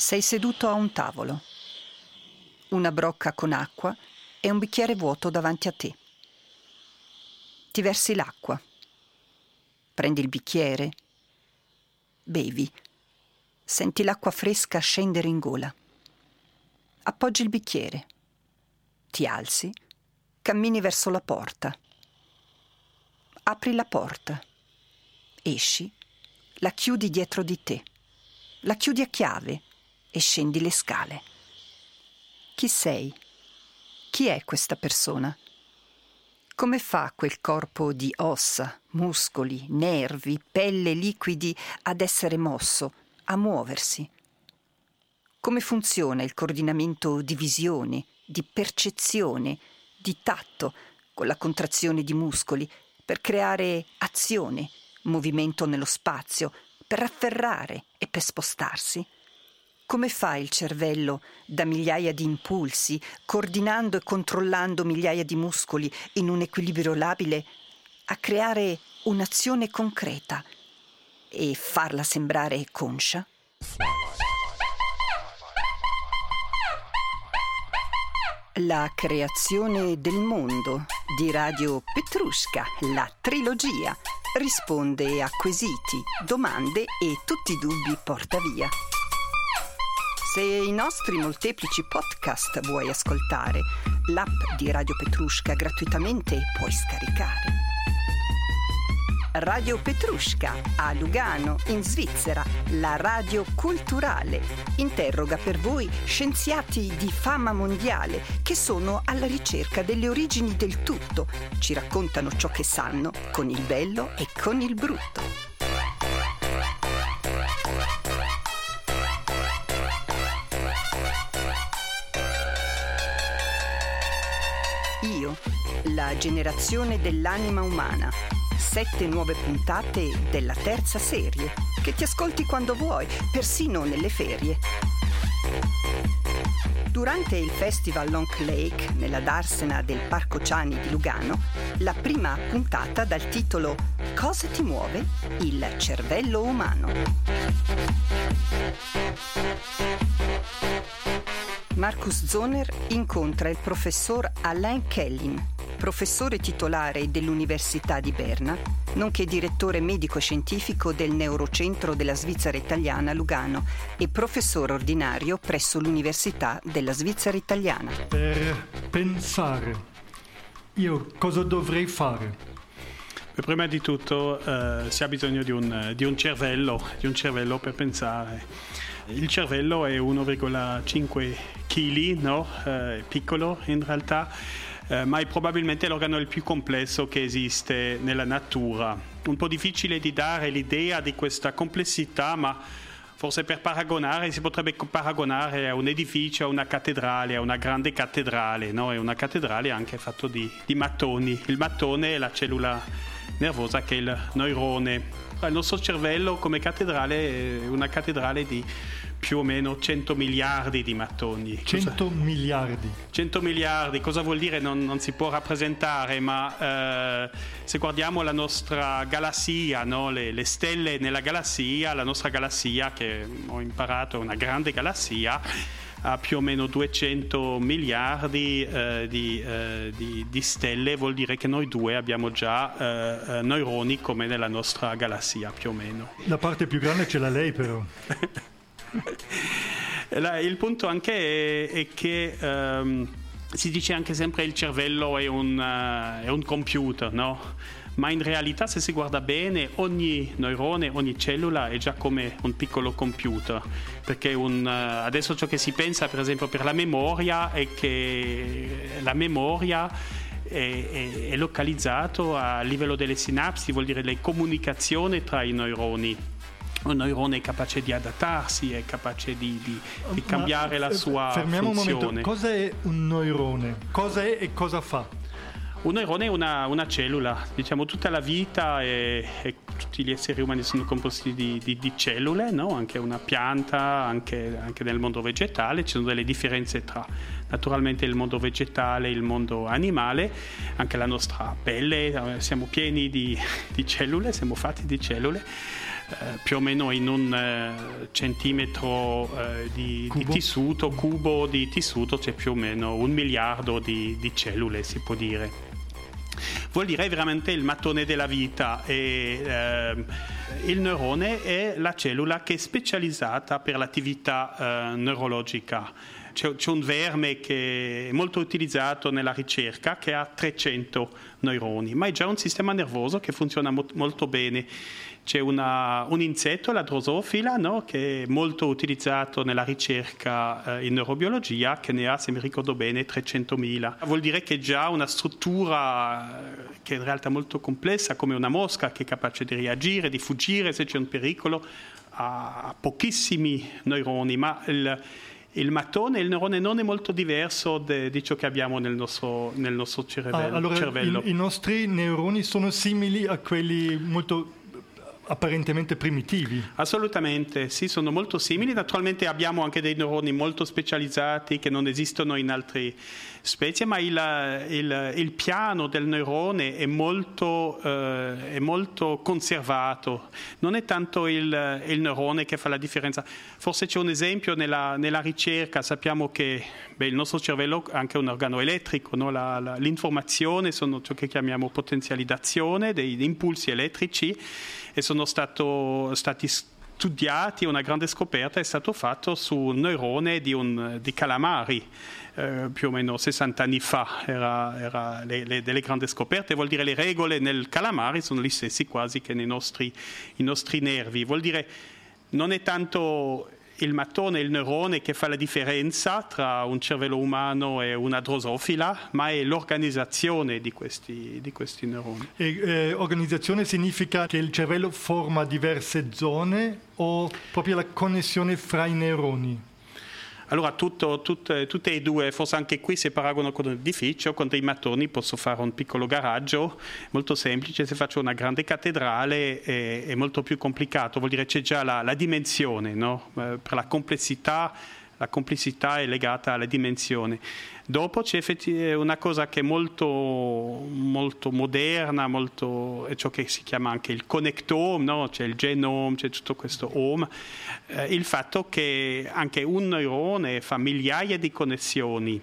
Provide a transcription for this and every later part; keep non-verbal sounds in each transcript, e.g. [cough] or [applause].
Sei seduto a un tavolo. Una brocca con acqua e un bicchiere vuoto davanti a te. Ti versi l'acqua. Prendi il bicchiere. Bevi. Senti l'acqua fresca scendere in gola. Appoggi il bicchiere. Ti alzi. Cammini verso la porta. Apri la porta. Esci. La chiudi dietro di te. La chiudi a chiave e scendi le scale. Chi sei? Chi è questa persona? Come fa quel corpo di ossa, muscoli, nervi, pelle, liquidi ad essere mosso, a muoversi? Come funziona il coordinamento di visione, di percezione, di tatto, con la contrazione di muscoli, per creare azione, movimento nello spazio, per afferrare e per spostarsi? Come fa il cervello, da migliaia di impulsi, coordinando e controllando migliaia di muscoli in un equilibrio labile, a creare un'azione concreta e farla sembrare conscia? La creazione del mondo di Radio Petrushka, la trilogia, risponde a quesiti, domande e tutti i dubbi porta via. Se i nostri molteplici podcast vuoi ascoltare, l'app di Radio Petrushka gratuitamente puoi scaricare. Radio Petrushka a Lugano, in Svizzera, la radio culturale. Interroga per voi scienziati di fama mondiale che sono alla ricerca delle origini del tutto. Ci raccontano ciò che sanno con il bello e con il brutto. Io, la generazione dell'anima umana. Sette nuove puntate della terza serie, che ti ascolti quando vuoi, persino nelle ferie. Durante il festival Long Lake, nella darsena del Parco Ciani di Lugano, la prima puntata dal titolo Cosa ti muove? Il cervello umano. Marcus Zoner incontra il professor Alain Kellin, professore titolare dell'Università di Berna, nonché direttore medico-scientifico del Neurocentro della Svizzera Italiana Lugano e professore ordinario presso l'Università della Svizzera Italiana. Per pensare, io cosa dovrei fare? Prima di tutto eh, si ha bisogno di un, di un cervello, di un cervello per pensare. Il cervello è 1,5 kg, no? eh, piccolo in realtà, eh, ma è probabilmente l'organo il più complesso che esiste nella natura. Un po' difficile di dare l'idea di questa complessità, ma forse per paragonare si potrebbe paragonare a un edificio, a una cattedrale, a una grande cattedrale, no? E una cattedrale anche fatto di, di mattoni. Il mattone è la cellula nervosa che è il neurone. Il nostro cervello come cattedrale è una cattedrale di più o meno 100 miliardi di mattoni. 100 cosa, miliardi. 100 miliardi, cosa vuol dire? Non, non si può rappresentare, ma eh, se guardiamo la nostra galassia, no? le, le, stelle nella galassia, la nostra galassia, che ho imparato è una grande galassia, ha più o meno 200 miliardi eh, di, eh, di, di, stelle, vuol dire che noi due abbiamo già eh, eh, neuroni come nella nostra galassia, più o meno. La parte più grande ce l'ha lei però. [laughs] [laughs] il punto anche è, è che um, si dice anche sempre il cervello è un, uh, è un computer, no? ma in realtà se si guarda bene ogni neurone, ogni cellula è già come un piccolo computer, perché un, uh, adesso ciò che si pensa per esempio per la memoria è che la memoria è, è, è localizzato a livello delle sinapsi, vuol dire le comunicazioni tra i neuroni un neurone è capace di adattarsi, è capace di, di, di cambiare Ma, la sua fermiamo funzione. un momento, cosa è un neurone? Cosa è e cosa fa? Un neurone è una, una cellula, diciamo tutta la vita e, e, tutti gli esseri umani sono composti di, di, cellule, no? anche una pianta, anche, anche, nel mondo vegetale, ci sono delle differenze tra naturalmente il mondo vegetale e il mondo animale, anche la nostra pelle, eh, siamo pieni di cellule, siamo fatti di cellule più o meno in un eh, centimetro eh, di, di, tessuto, cubo di tessuto c'è più o meno un miliardo di, di cellule, si può dire. Vuol dire veramente il mattone della vita e eh, il neurone è la cellula che è specializzata per l'attività eh, neurologica. C'è, c'è, un verme che è molto utilizzato nella ricerca che ha 300 neuroni, ma è già un sistema nervoso che funziona mo- molto bene c'è una, un insetto, la drosofila, no? che è molto utilizzato nella ricerca eh, in neurobiologia, che ne ha, se mi ricordo bene, 300.000. Vuol dire che è già una struttura eh, che in realtà è molto complessa, come una mosca, che è capace di reagire, di fuggire se c'è un pericolo, ha pochissimi neuroni, ma il, il mattone, il neurone non è molto diverso de, di ciò che abbiamo nel nostro, nel nostro cervello. Ah, allora cervello. I, I nostri neuroni sono simili a quelli molto apparentemente primitivi. Assolutamente, sì, sono molto simili. Naturalmente abbiamo anche dei neuroni molto specializzati che non esistono in altre specie, ma il, il, il piano del neurone è molto, eh, è molto, conservato. Non è tanto il, il, neurone che fa la differenza. Forse c'è un esempio nella, nella ricerca, sappiamo che beh, il nostro cervello è anche un organo elettrico, no? la, la, l'informazione sono ciò che chiamiamo potenzializzazione degli impulsi elettrici e sono stato, stati studiati, una grande scoperta è stata fatta su un neurone di, un, di calamari. Eh, più o meno 60 anni fa era, era le, le, delle grandi scoperte, vuol dire le regole nel calamari sono le stesse quasi che nei nostri, nostri nervi, vuol dire non è tanto il mattone, il neurone che fa la differenza tra un cervello umano e una drosofila, ma è l'organizzazione di questi, di questi neuroni. E, eh, organizzazione significa che il cervello forma diverse zone o proprio la connessione fra i neuroni? Allora tutto, tutte, tutte, e due, forse anche qui se paragono con un edificio, con dei mattoni posso fare un piccolo garaggio, molto semplice, se faccio una grande cattedrale è, è molto più complicato, vuol dire c'è già la, la dimensione, no? eh, per la complessità la complessità è legata alla dimensione. Dopo c'è una cosa che è molto, molto moderna, molto, è ciò che si chiama anche il connectome, no? c'è il genome, c'è tutto questo home, eh, il fatto che anche un neurone fa migliaia di connessioni.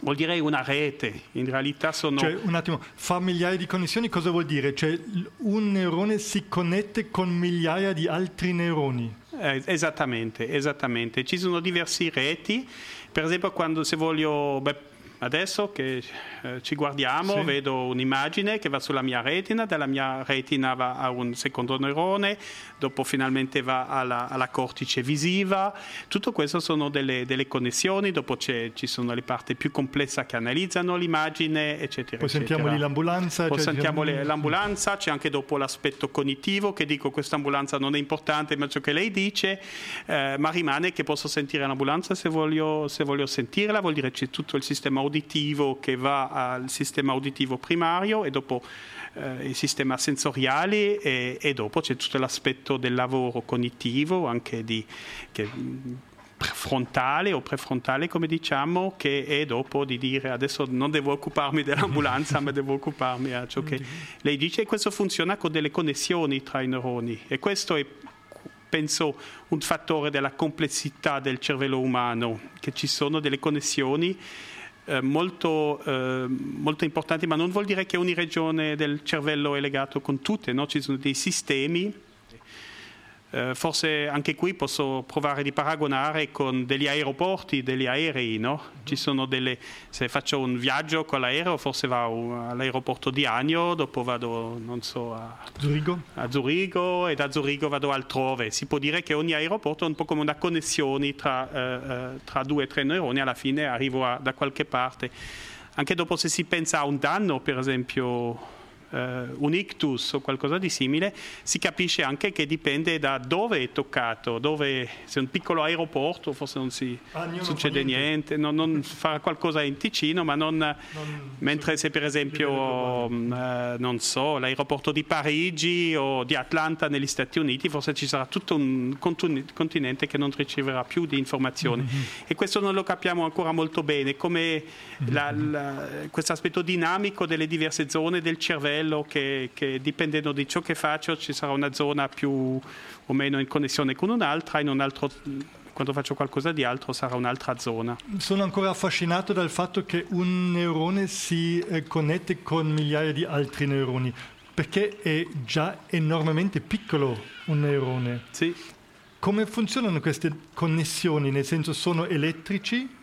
Vuol dire una rete, in realtà sono... Cioè, un attimo, fa migliaia di connessioni cosa vuol dire? Cioè, un neurone si connette con migliaia di altri neuroni? Eh, esattamente, esattamente. Ci sono diverse reti, per esempio quando se voglio... Beh, Adesso che eh, ci guardiamo, sì. vedo un'immagine che va sulla mia retina, dalla mia retina va a un secondo neurone, dopo finalmente va alla, alla cortice visiva. Tutto questo sono delle, delle connessioni, dopo ci sono le parti più complesse che analizzano l'immagine, eccetera. Poi sentiamo lì l'ambulanza. Poi cioè, sentiamo diciamo... l'ambulanza, c'è anche dopo l'aspetto cognitivo che dico questa ambulanza non è importante, ma ciò che lei dice, eh, ma rimane che posso sentire l'ambulanza se voglio, se voglio sentirla, vuol dire c'è tutto il sistema uditivo che va al sistema uditivo primario e dopo eh, il sistema sensoriale e, e, dopo c'è tutto l'aspetto del lavoro cognitivo, anche di, che, frontale o prefrontale come diciamo che è dopo di dire adesso non devo occuparmi dell'ambulanza ma devo occuparmi a ciò che [laughs] lei dice. E questo funziona con delle connessioni tra i neuroni e questo è penso un fattore della complessità del cervello umano che ci sono delle connessioni eh, molto, eh, molto, importanti, ma non vuol dire che ogni regione del cervello è legato con tutte, no? ci sono dei sistemi eh, forse anche qui posso provare di paragonare con degli aeroporti, degli aerei, no? Ci sono delle, se faccio un viaggio con l'aereo, forse vado all'aeroporto di Agno, dopo vado, non so, a Zurigo. a Zurigo e da Zurigo vado altrove. Si può dire che ogni aeroporto è un po' come una connessione tra, eh, eh tra due o tre neuroni, alla fine arrivo a, da qualche parte. Anche dopo se si pensa a un danno, per esempio un ictus o qualcosa di simile, si capisce anche che dipende da dove è toccato, dove, se è un piccolo aeroporto forse non si ah, succede non niente, non, non fa qualcosa in Ticino, ma non, mentre se per esempio, eh, non so, l'aeroporto di Parigi o di Atlanta negli Stati Uniti, forse ci sarà tutto un continente che non riceverà più di informazioni mm-hmm. e questo non lo capiamo ancora molto bene, come mm-hmm. questo aspetto dinamico delle diverse zone del cervello cervello che, che, dipendendo di ciò che faccio ci sarà una zona più o meno in connessione con un'altra, in un altro quando faccio qualcosa di altro sarà un'altra zona. Sono ancora affascinato dal fatto che un neurone si eh, connette con migliaia di altri neuroni, perché è già enormemente piccolo un neurone. Sì. Come funzionano queste connessioni? Nel senso sono elettrici?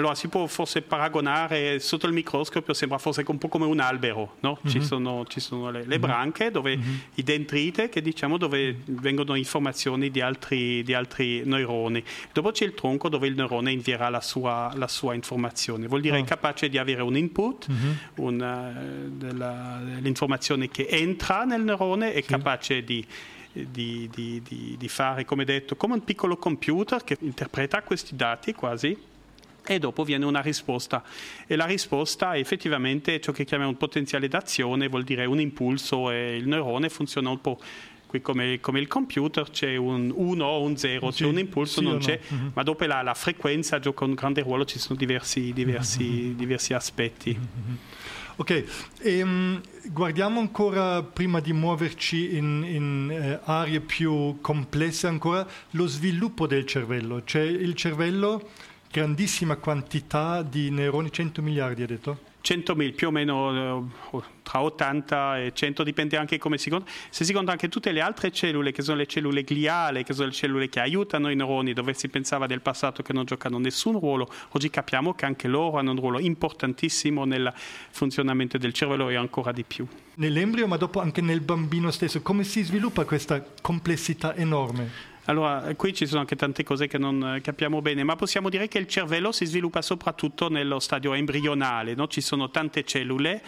Allora si può forse paragonare sotto il microscopio, sembra forse un po' come un albero, no? mm-hmm. ci, sono, ci, sono, le, le mhm. branche, dove, mm-hmm. i dendrite che diciamo dove vengono informazioni di altri, di altri, neuroni. Dopo c'è il tronco dove il neurone invierà la sua, la sua informazione, vuol dire oh. è capace di avere un input, mm-hmm. una, della, l'informazione che entra nel neurone, è sì. capace di, di, di, di, fare, come detto, come un piccolo computer che interpreta questi dati quasi e dopo viene una risposta e la risposta è effettivamente ciò che chiamiamo un potenziale d'azione, vuol dire un impulso e il neurone funziona un po' qui come, come il computer c'è un 1 o un 0, sì, c'è un impulso, sì non c'è, no. mm-hmm. ma dopo la, la, frequenza gioca un grande ruolo, ci sono diversi, diversi, mm-hmm. diversi aspetti. Mm-hmm. Ok, e, um, guardiamo ancora, prima di muoverci in, in eh, aree più complesse ancora, lo sviluppo del cervello, cioè il cervello grandissima quantità di neuroni, 100 miliardi ha detto? 100.000 più o meno eh, tra 80 e 100 dipende anche come si conta se si conta anche tutte le altre cellule che sono le cellule gliali che sono le cellule che aiutano i neuroni dove si pensava del passato che non giocano nessun ruolo oggi capiamo che anche loro hanno un ruolo importantissimo nel funzionamento del cervello e ancora di più nell'embrio ma dopo anche nel bambino stesso come si sviluppa questa complessità enorme? Allora, qui ci sono anche tante cose che non eh, capiamo bene, ma possiamo dire che il cervello si sviluppa soprattutto nello stadio embrionale, no? ci sono tante cellule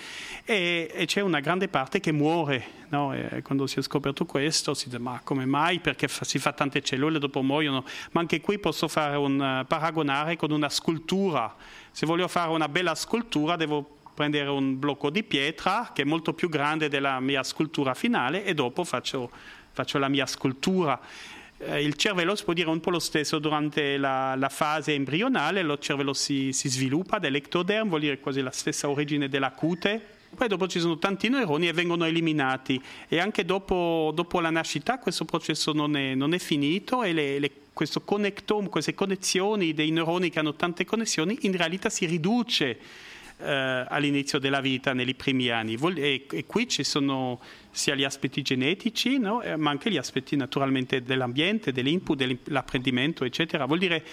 e, e, c'è una grande parte che muore. No? quando si è scoperto questo si dice ma come mai? Perché fa, si fa tante cellule e dopo muoiono. Ma anche qui posso fare un uh, paragonare con una scultura. Se voglio fare una bella scultura devo prendere un blocco di pietra che è molto più grande della mia scultura finale e dopo faccio, faccio la mia scultura eh, il cervello si può dire un po' lo stesso durante la, la fase embrionale, il cervello si, si sviluppa dell'ectoderm, vuol dire quasi la stessa origine della cute, poi dopo ci sono tanti neuroni e vengono eliminati. E anche dopo, dopo la nascita questo processo non è, non è finito e le, le, questo connectome, queste connessioni dei neuroni che hanno tante connessioni in realtà si riduce eh, all'inizio della vita, nei primi anni. E, e, qui ci sono sia gli aspetti genetici, no? Eh, ma anche gli aspetti naturalmente dell'ambiente, dell'input, dell'apprendimento, eccetera. Vuol dire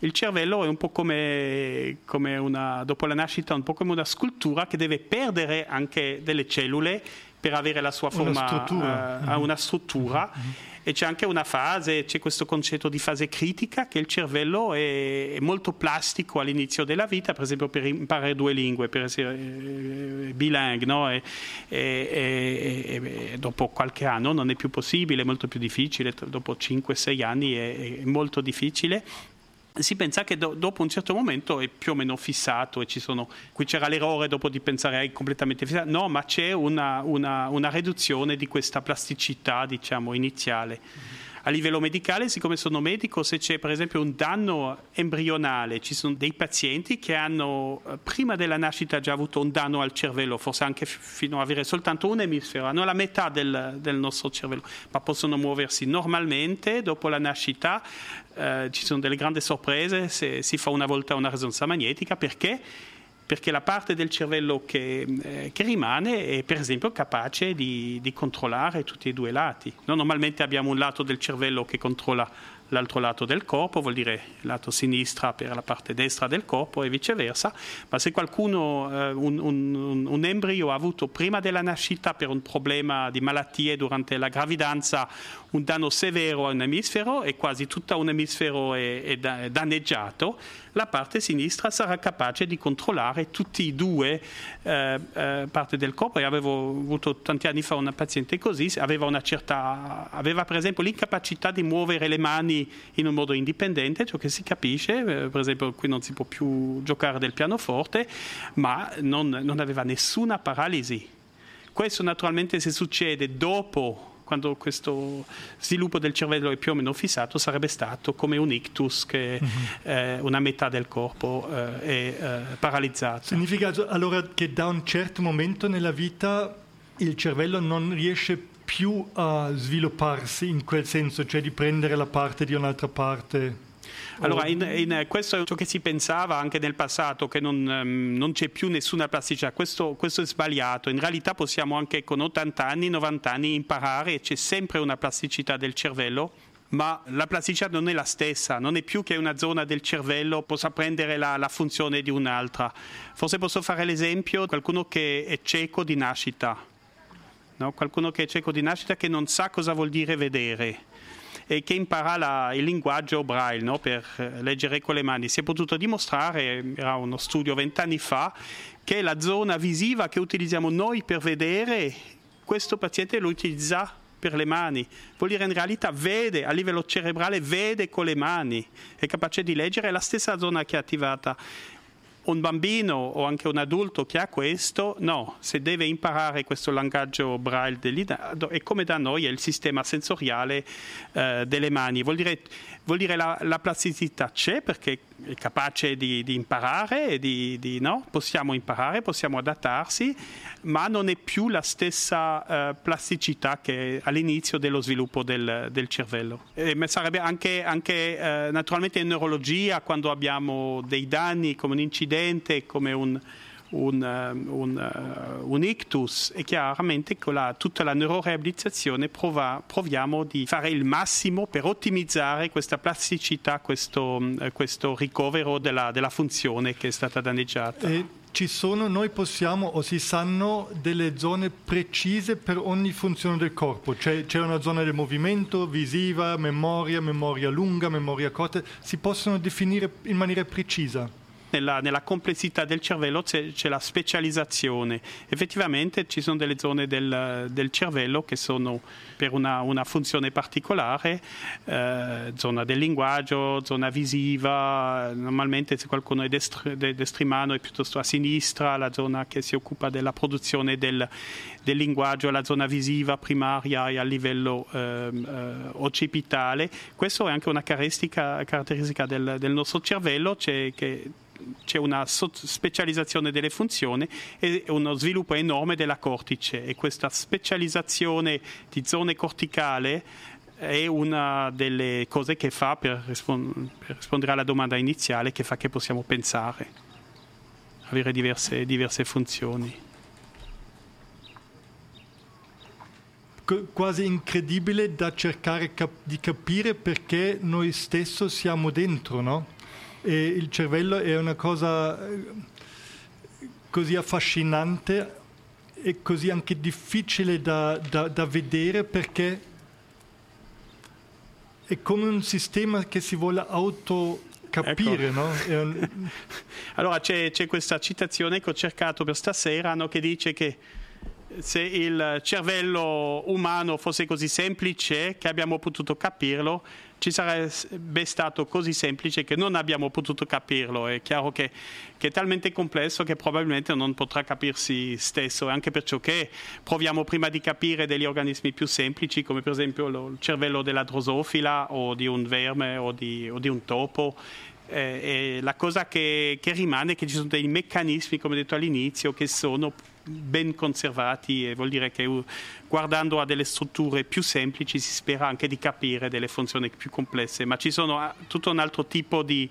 il cervello è un po' come, come una, dopo la nascita, un po' come una scultura che deve perdere anche delle cellule per avere la sua forma, una struttura. Uh, una struttura. Mm-hmm e c'è anche una fase, c'è questo concetto di fase critica che il cervello è, è molto plastico all'inizio della vita, per esempio per imparare due lingue, per essere eh, bilingue, no? e, e, e, dopo qualche anno non è più possibile, è molto più difficile, dopo 5-6 anni è, è molto difficile si pensa che do, dopo un certo momento è più o meno fissato e ci sono, qui c'era l'errore dopo di pensare è completamente fissato, no, ma c'è una, una, una riduzione di questa plasticità diciamo, iniziale. Mm-hmm a livello medicale, siccome sono medico, se c'è per esempio un danno embrionale, ci sono dei pazienti che hanno eh, prima della nascita già avuto un danno al cervello, forse anche fino ad avere soltanto un emisfero, hanno la metà del, del nostro cervello, ma possono muoversi normalmente dopo la nascita. Eh, ci sono delle grandi sorprese se si fa una volta una risonanza magnetica perché perché la parte del cervello che, eh, che rimane è per esempio capace di, di, controllare tutti e due i lati. No, normalmente abbiamo un lato del cervello che controlla l'altro lato del corpo, vuol dire lato sinistra per la parte destra del corpo e viceversa, ma se qualcuno, eh, un, un, un, embrio ha avuto prima della nascita per un problema di malattie durante la gravidanza un danno severo a un emisfero e quasi tutto un emisfero è, è danneggiato, la parte sinistra sarà capace di controllare tutti e due eh, eh, parti del corpo. E avevo avuto tanti anni fa una paziente così, aveva, una certa, aveva per esempio l'incapacità di muovere le mani in un modo indipendente, ciò che si capisce, eh, per esempio qui non si può più giocare del pianoforte, ma non, non aveva nessuna paralisi. Questo naturalmente se succede dopo quando questo sviluppo del cervello è più o meno fissato, sarebbe stato come un ictus che mm-hmm. eh, una metà del corpo eh, è eh, paralizzata. Significa allora che da un certo momento nella vita il cervello non riesce più a svilupparsi in quel senso, cioè di prendere la parte di un'altra parte. Allora, in, in, questo è ciò che si pensava anche nel passato, che non, um, non c'è più nessuna plasticità. Questo, questo, è sbagliato. In realtà possiamo anche con 80 anni, 90 anni imparare e c'è sempre una plasticità del cervello ma la plasticità non è la stessa, non è più che una zona del cervello possa prendere la, la funzione di un'altra. Forse posso fare l'esempio di qualcuno che è cieco di nascita, no? qualcuno che è cieco di nascita che non sa cosa vuol dire vedere e che impara la, il linguaggio braille no? per eh, leggere con le mani. Si è potuto dimostrare, era uno studio vent'anni fa, che la zona visiva che utilizziamo noi per vedere, questo paziente lo utilizza per le mani, vuol dire in realtà vede a livello cerebrale, vede con le mani, è capace di leggere, è la stessa zona che è attivata. Un bambino o anche un adulto che ha questo, no, se deve imparare questo linguaggio braille dell'IDADO è come da noi è il sistema sensoriale eh, delle mani, vuol dire, vuol dire la, la plasticità c'è perché è capace di, di imparare, di, di, no? possiamo imparare, possiamo adattarsi, ma non è più la stessa uh, plasticità che all'inizio dello sviluppo del, del cervello. E sarebbe anche, anche uh, naturalmente in neurologia, quando abbiamo dei danni come un incidente, come un un, eh, un, uh, un ictus. E chiaramente con la, tutta la neuroreabilitazione prova, proviamo di fare il massimo per ottimizzare questa plasticità, questo, uh, questo ricovero della, della, funzione che è stata danneggiata. E ci sono, noi possiamo o si sanno delle zone precise per ogni funzione del corpo, c'è, c'è una zona del movimento, visiva, memoria, memoria lunga, memoria corta, si possono definire in maniera precisa nella, nella complessità del cervello c'è, c'è, la specializzazione. Effettivamente ci sono delle zone del, del cervello che sono per una, una funzione particolare, eh, zona del linguaggio, zona visiva, normalmente se qualcuno è destri, destrimano è piuttosto a sinistra, la zona che si occupa della produzione del, del linguaggio, la zona visiva primaria e a livello eh, eh, occipitale. Questa è anche una caratteristica, caratteristica del, del nostro cervello, c'è che c'è una specializzazione delle funzioni e uno sviluppo enorme della cortice e questa specializzazione di zone corticali è una delle cose che fa per, rispond- per, rispondere alla domanda iniziale che fa che possiamo pensare, avere diverse, diverse funzioni. quasi incredibile da cercare cap- di capire perché noi stessi siamo dentro, no? E il cervello è una cosa eh, così affascinante e così anche difficile da, da, da vedere perché è come un sistema che si vuole auto capire, ecco. no? Un... [laughs] allora c'è, c'è, questa citazione che ho cercato per stasera no, che dice che se il cervello umano fosse così semplice che abbiamo potuto capirlo, ci sarebbe stato così semplice che non abbiamo potuto capirlo. È chiaro che, che, è talmente complesso che probabilmente non potrà capirsi stesso, anche perciò che proviamo prima di capire degli organismi più semplici, come per esempio il cervello della drosofila o di un verme o di, o di un topo. Eh, la cosa che, che rimane è che ci sono dei meccanismi, come detto all'inizio, che sono ben conservati e vuol dire che guardando a delle strutture più semplici si spera anche di capire delle funzioni più complesse, ma ci sono ah, tutto un altro tipo di,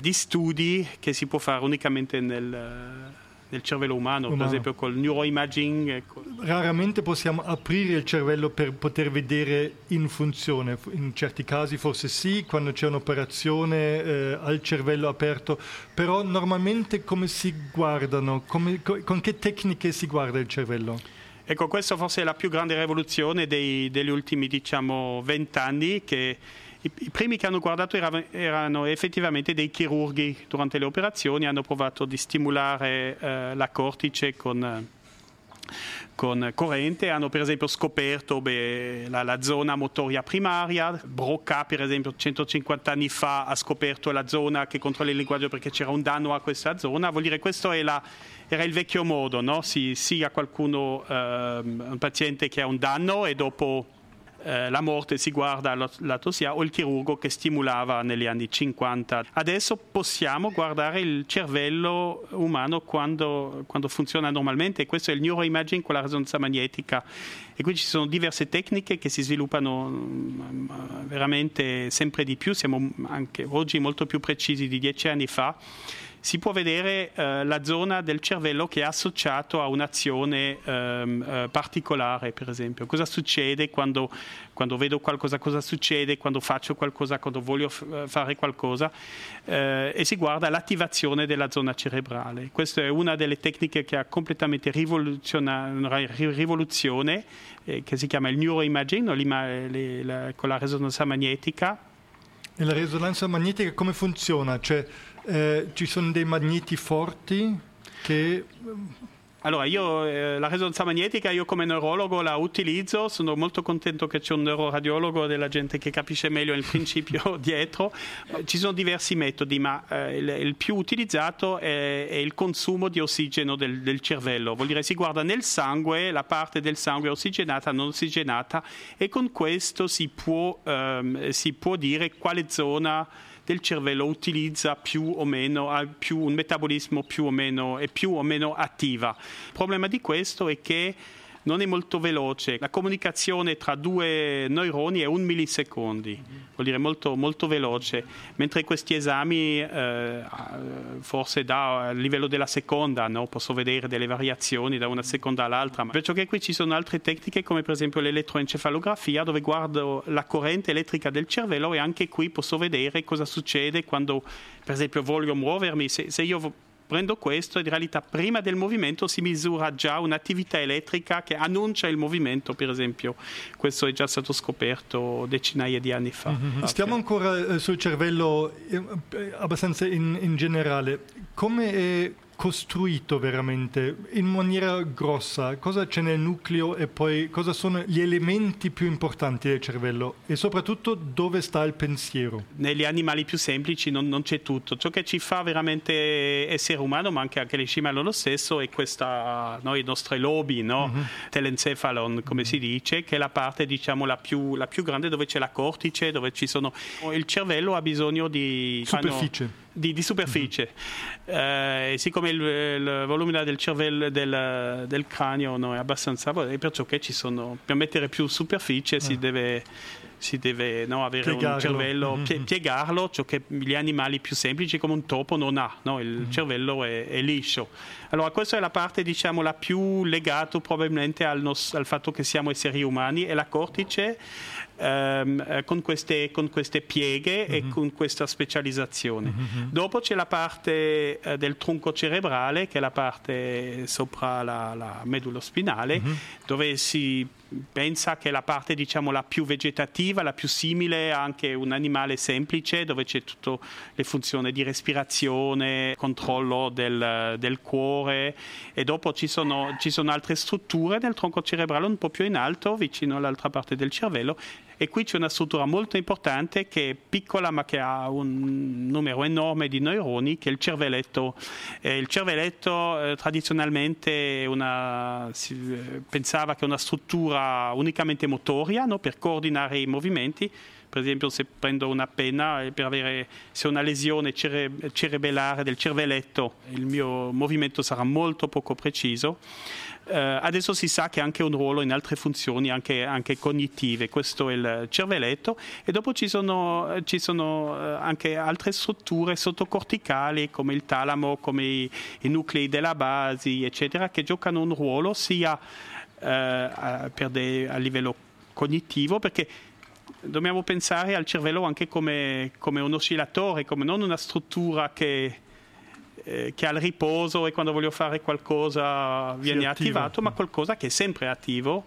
di studi che si può fare unicamente nel nel cervello umano, umano, per esempio col neuroimaging. Ecco. Raramente possiamo aprire il cervello per poter vedere in funzione, in certi casi forse sì, quando c'è un'operazione eh, al cervello aperto, però normalmente come si guardano, come, con che tecniche si guarda il cervello? Ecco, questa forse è la più grande rivoluzione dei, degli ultimi, diciamo, vent'anni che i, primi che hanno guardato erano, erano, effettivamente dei chirurghi. Durante le operazioni, hanno provato di stimolare eh, la cortice con, con, corrente, hanno per esempio scoperto beh, la, la, zona motoria primaria, Broca per esempio 150 anni fa ha scoperto la zona che controlla il linguaggio perché c'era un danno a questa zona, vuol dire questo la, era il vecchio modo, no? si, si ha qualcuno, eh, un paziente che ha un danno e dopo eh, la morte si guarda al lato sia o il chirurgo che stimolava negli anni 50. Adesso possiamo guardare il cervello umano quando, quando funziona normalmente questo è il neuroimaging con la risonanza magnetica. E qui ci sono diverse tecniche che si sviluppano mm, veramente sempre di più, siamo anche oggi molto più precisi di dieci anni fa si può vedere eh, la zona del cervello che è associato a un'azione ehm, eh, particolare, per esempio. Cosa succede quando, quando, vedo qualcosa, cosa succede quando faccio qualcosa, quando voglio f- eh, fare qualcosa, eh, e si guarda l'attivazione della zona cerebrale. Questa è una delle tecniche che ha completamente rivoluzione, eh, che si chiama il neuroimaging, con la risonanza magnetica. E la risonanza magnetica come funziona? Cioè, eh, ci sono dei magneti forti che... Allora, io eh, la risonanza magnetica, io come neurologo la utilizzo, sono molto contento che c'è un neuroradiologo della gente che capisce meglio il [laughs] principio dietro. Ci sono diversi metodi, ma eh, il, il, più utilizzato è, è, il consumo di ossigeno del, del, cervello. Vuol dire si guarda nel sangue, la parte del sangue ossigenata, non ossigenata, e con questo si può, ehm, si può dire quale zona del cervello utilizza più o meno, ha più un metabolismo più o meno, è più o meno attiva. Il problema di questo è che non è molto veloce. La comunicazione tra due neuroni è un millisecondi, vuol dire molto, molto veloce, mentre questi esami eh, forse da livello della seconda no? posso vedere delle variazioni da una seconda all'altra, perciò che qui ci sono altre tecniche come per esempio l'elettroencefalografia dove guardo la corrente elettrica del cervello e anche qui posso vedere cosa succede quando per esempio voglio muovermi, se, se io prendo questo e in realtà prima del movimento si misura già un'attività elettrica che annuncia il movimento, per esempio. Questo è già stato scoperto decinaia di anni fa. Mm-hmm. Stiamo ancora eh, sul cervello eh, abbastanza in, in generale. Come è costruito veramente in maniera grossa, cosa c'è nel nucleo e poi cosa sono gli elementi più importanti del cervello e soprattutto dove sta il pensiero. Negli animali più semplici non, non c'è tutto, ciò che ci fa veramente essere umano, ma anche, anche le scimmie lo stesso, è questa, no, i nostri lobi, no? mm-hmm. telencephalon come si dice, che è la parte diciamo la più, la più grande dove c'è la cortice, dove ci sono... Il cervello ha bisogno di... Superficie. Fanno, di, di superficie. Mm-hmm. Eh, siccome il, il, volume del cervello del, del cranio no, è abbastanza e perciò che ci sono per mettere più superficie eh. si deve si deve no, avere piegarlo. un cervello, mm-hmm. pie- piegarlo, ciò che gli animali più semplici come un topo non ha, no? il mm-hmm. cervello è, è, liscio. Allora questa è la parte diciamo la più legata probabilmente al, nos- al fatto che siamo esseri umani e la cortice ehm, eh, con, queste, con, queste, pieghe mm-hmm. e mhm. con questa specializzazione. Mm-hmm. Dopo c'è la parte eh, del tronco cerebrale, che è la parte sopra la, la medulla spinale, mm-hmm. dove si pensa che la parte diciamo la più vegetativa, la più simile a anche un animale semplice dove c'è tutte le funzioni di respirazione, controllo del, del cuore e dopo ci sono, ci sono altre strutture del tronco cerebrale un po' più in alto vicino all'altra parte del cervello e qui c'è una struttura molto importante che è piccola ma che ha un numero enorme di neuroni che è il cervelletto. Eh, il cervelletto eh, tradizionalmente una, si eh, pensava che una struttura unicamente motoria no? per coordinare i movimenti per esempio se prendo una penna per avere se una lesione cere- cerebellare del cervelletto il mio movimento sarà molto poco preciso eh, adesso si sa che ha anche un ruolo in altre funzioni anche, anche cognitive. Questo è il cervelletto. E dopo ci sono, ci sono eh, anche altre strutture sottocorticali come il talamo come i, i nuclei della base eccetera che giocano un ruolo sia eh, de, a livello cognitivo perché dobbiamo pensare al cervello anche come, come un oscillatore, come non una struttura che, eh, che ha il riposo e quando voglio fare qualcosa viene attivato, ma qualcosa che è sempre attivo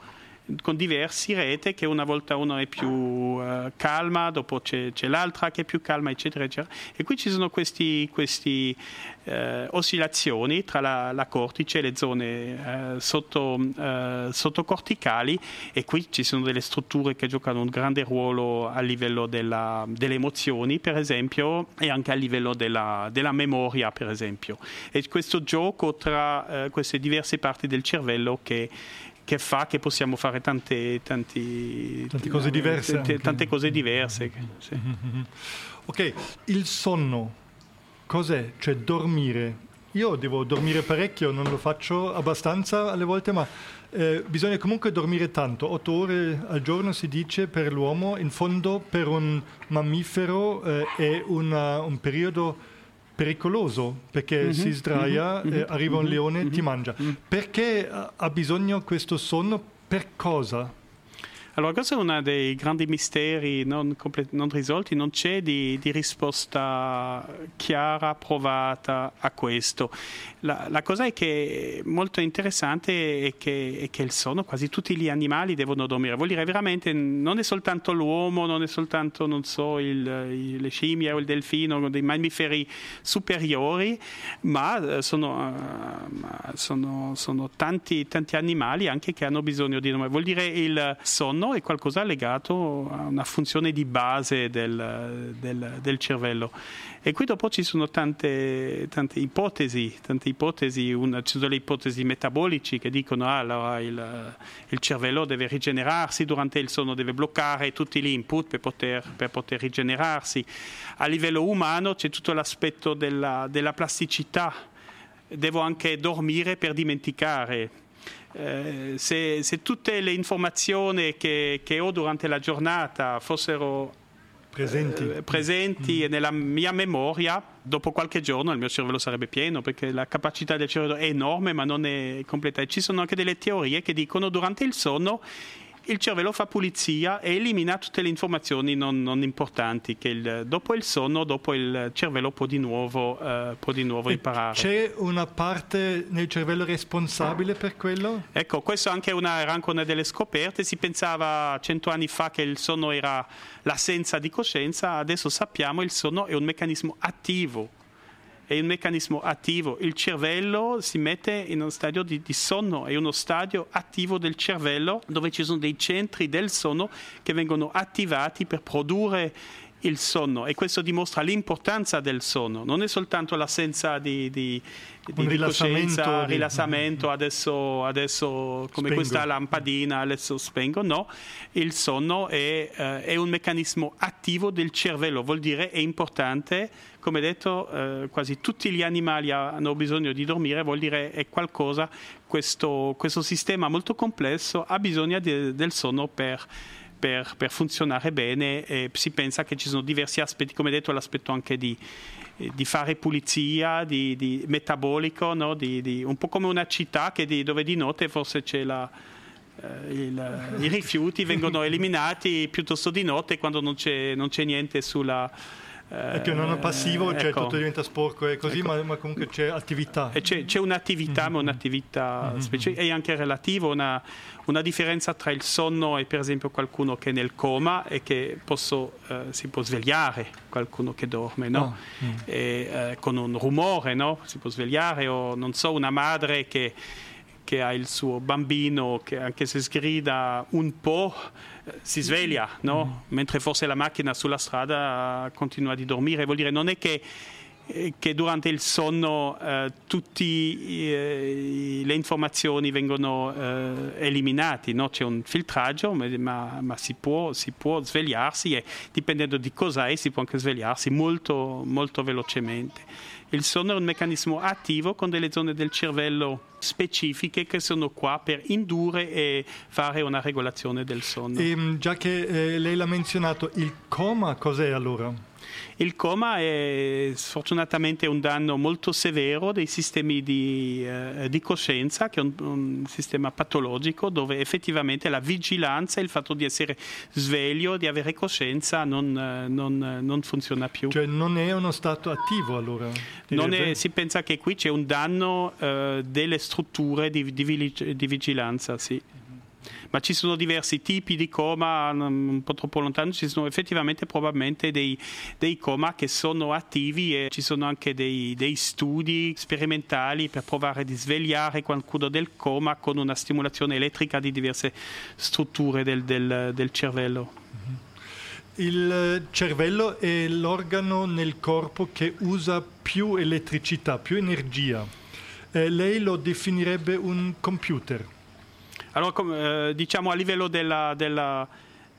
con diversi rete che una volta uno è più uh, calma, dopo c'è, c'è, l'altra che è più calma, eccetera, eccetera. E qui ci sono queste uh, oscillazioni tra la, la, cortice e le zone uh, sotto, sottocorticali e qui ci sono delle strutture che giocano un grande ruolo a livello della, delle emozioni, per esempio, e anche a livello della, della memoria, per esempio. E questo gioco tra queste diverse parti del cervello che che fa che possiamo fare tante, tanti, tante cose diverse. Tante, tante cose diverse. Sì. [laughs] Ok, il sonno, cos'è? Cioè dormire. Io devo dormire parecchio, non lo faccio abbastanza alle volte, ma eh, bisogna comunque dormire tanto. Otto ore al giorno si dice per l'uomo, in fondo per un mammifero eh, è una, un periodo pericoloso perché mm-hmm, si sdraia, mm-hmm, eh, arriva un mm-hmm, leone e ti mangia. Perché ha bisogno questo sonno? Per cosa? Allora, questo è uno dei grandi misteri non, complet- non risolti, non c'è di, di, risposta chiara, provata a questo. La, la cosa è che molto interessante è che, è che, il sonno, quasi tutti gli animali devono dormire, vuol dire veramente non è soltanto l'uomo, non è soltanto, non so, il, il, le scimmie o il delfino, dei mammiferi superiori, ma sono, uh, sono, sono tanti, tanti animali anche che hanno bisogno di dormire. Vuol dire il sonno sonno è qualcosa legato a una funzione di base del, del, del cervello. E qui dopo ci sono tante, tante ipotesi, tante ipotesi una, ci sono le ipotesi metabolici che dicono ah, allora il, il, cervello deve rigenerarsi durante il sonno, deve bloccare tutti gli input per poter, per poter rigenerarsi. A livello umano c'è tutto l'aspetto della, della plasticità, devo anche dormire per dimenticare eh, se, se, tutte le informazioni che, che, ho durante la giornata fossero presenti, eh, presenti mm. nella mia memoria, dopo qualche giorno il mio cervello sarebbe pieno perché la capacità del cervello è enorme ma non è completa. E ci sono anche delle teorie che dicono che durante il sonno il cervello fa pulizia e elimina tutte le informazioni non, non importanti che il, dopo il sonno, dopo il cervello può di nuovo, uh, può di nuovo imparare. C'è una parte nel cervello responsabile per quello? Ecco, questa anche una, era anche una delle scoperte. Si pensava cento anni fa che il sonno era l'assenza di coscienza, adesso sappiamo che il sonno è un meccanismo attivo è un meccanismo attivo. Il cervello si mette in uno stadio di, di, sonno, è uno stadio attivo del cervello dove ci sono dei centri del sonno che vengono attivati per produrre il sonno e questo dimostra l'importanza del sonno, non è soltanto l'assenza di, di, di rilassamento, rilassamento adesso, adesso come spengo. questa lampadina, adesso spengo, no, il sonno è, eh, è, un meccanismo attivo del cervello, vuol dire è importante, come detto eh, quasi tutti gli animali hanno bisogno di dormire, vuol dire è qualcosa, questo, questo sistema molto complesso ha bisogno de, del sonno per per, per, funzionare bene e si pensa che ci sono diversi aspetti, come detto l'aspetto anche di, di fare pulizia, di, di metabolico, no? di, un po' come una città dove di notte forse c'è la, eh, il, i rifiuti vengono [laughs] eliminati piuttosto di notte quando non c'è, non c'è niente sulla è che non è passivo, cioè ecco, tutto diventa sporco e così, ecco. ma, ma, comunque c'è attività. C'è, c'è un'attività, mm-hmm. ma un'attività mm-hmm. specifica e anche relativo, una, una, differenza tra il sonno e per esempio qualcuno che è nel coma e che posso, eh, si può svegliare, qualcuno che dorme, no? Oh. Mm. E, eh, con un rumore, no? Si può svegliare o non so, una madre che che ha il suo bambino che anche se sgrida un po' eh, si sveglia, no? mentre forse la macchina sulla strada continua a dormire. Vuol dire non è che, eh, che durante il sonno eh, tutte eh, le informazioni vengono eh, eliminate, no? c'è un filtraggio, ma, ma si, può, si, può, svegliarsi e dipendendo di cosa è si può anche svegliarsi molto, molto velocemente. Il sonno è un meccanismo attivo con delle zone del cervello specifiche che sono qua per indurre e fare una regolazione del sonno. E, ehm, già che eh, lei l'ha menzionato, il coma cos'è allora? Il coma è sfortunatamente un danno molto severo dei sistemi di, eh, di coscienza, che è un, un, sistema patologico dove effettivamente la vigilanza e il fatto di essere sveglio, di avere coscienza non, non, non funziona più. Cioè non è uno stato attivo allora? È, si pensa che qui c'è un danno eh, delle strutture di, di, di vigilanza, sì ma ci sono diversi tipi di coma, un po' troppo lontano, ci sono effettivamente probabilmente dei, dei coma che sono attivi e ci sono anche dei, dei studi sperimentali per provare di svegliare qualcuno del coma con una stimolazione elettrica di diverse strutture del, del, del cervello. Il cervello è l'organo nel corpo che usa più elettricità, più energia. Eh, lei lo definirebbe un computer. Allora, com- eh, diciamo a livello della, della,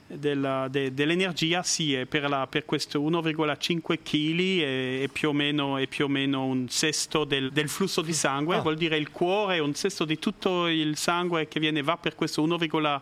della, de, dell'energia, sì, per, la, per, questo 1,5 kg è, è, più meno, è, più o meno, un sesto del, del flusso di sangue, ah. vuol dire il cuore un sesto di tutto il sangue che viene, va per questo 1,5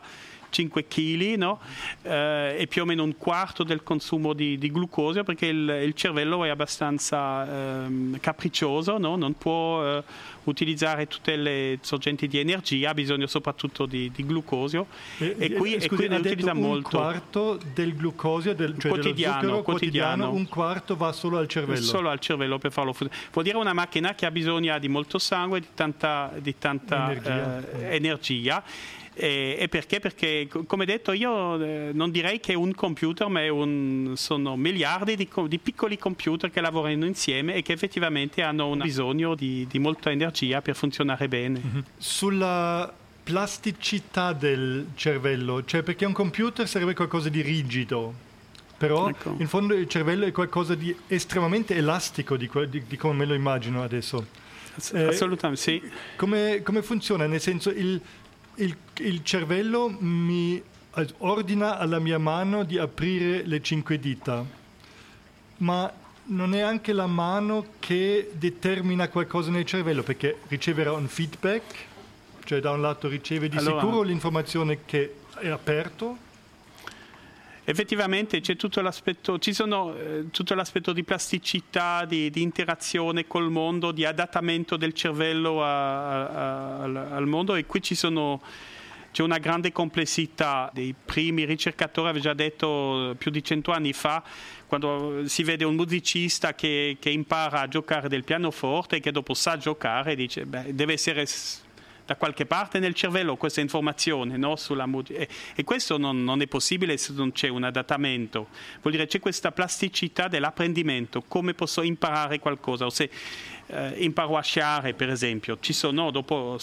5 kg no? eh, e più o meno un quarto del consumo di, di glucosio perché il, il, cervello è abbastanza eh, capriccioso, no? non può eh, utilizzare tutte le sorgenti di energia, ha bisogno soprattutto di, di glucosio e, e qui, scusi, e qui ne utilizza molto. Un quarto del glucosio, del, cioè quotidiano, quotidiano, quotidiano, un quarto va solo al cervello. Solo al cervello per farlo funzionare. Vuol dire una macchina che ha bisogno di molto sangue, di tanta, di tanta energia. Eh, energia e, e, perché? Perché, come detto, io eh, non direi che è un computer, ma un, sono miliardi di, di, piccoli computer che lavorano insieme e che effettivamente hanno un bisogno di, di molta energia per funzionare bene. Mm-hmm. Sulla plasticità del cervello, cioè perché un computer sarebbe qualcosa di rigido, però ecco. in fondo il cervello è qualcosa di estremamente elastico di, di, di come me lo immagino adesso. Eh, Assolutamente sì. Come, come, funziona? Nel senso il il, il cervello mi ordina alla mia mano di aprire le cinque dita, ma non è anche la mano che determina qualcosa nel cervello, perché riceverà un feedback, cioè da un lato riceve di allora, sicuro l'informazione che è aperto. Effettivamente c'è tutto l'aspetto, ci sono, eh, tutto l'aspetto di plasticità, di, di, interazione col mondo, di adattamento del cervello a, a, al, al mondo e qui sono c'è una grande complessità. Dei primi ricercatori, avevo già detto più di cento anni fa, quando si vede un musicista che, che impara a giocare del pianoforte e che dopo sa giocare, dice beh, deve essere da qualche parte nel cervello questa informazione no? sulla e, e questo non, non, è possibile se non c'è un adattamento vuol dire c'è questa plasticità dell'apprendimento come posso imparare qualcosa o se eh, imparo a sciare per esempio, ci sono, dopo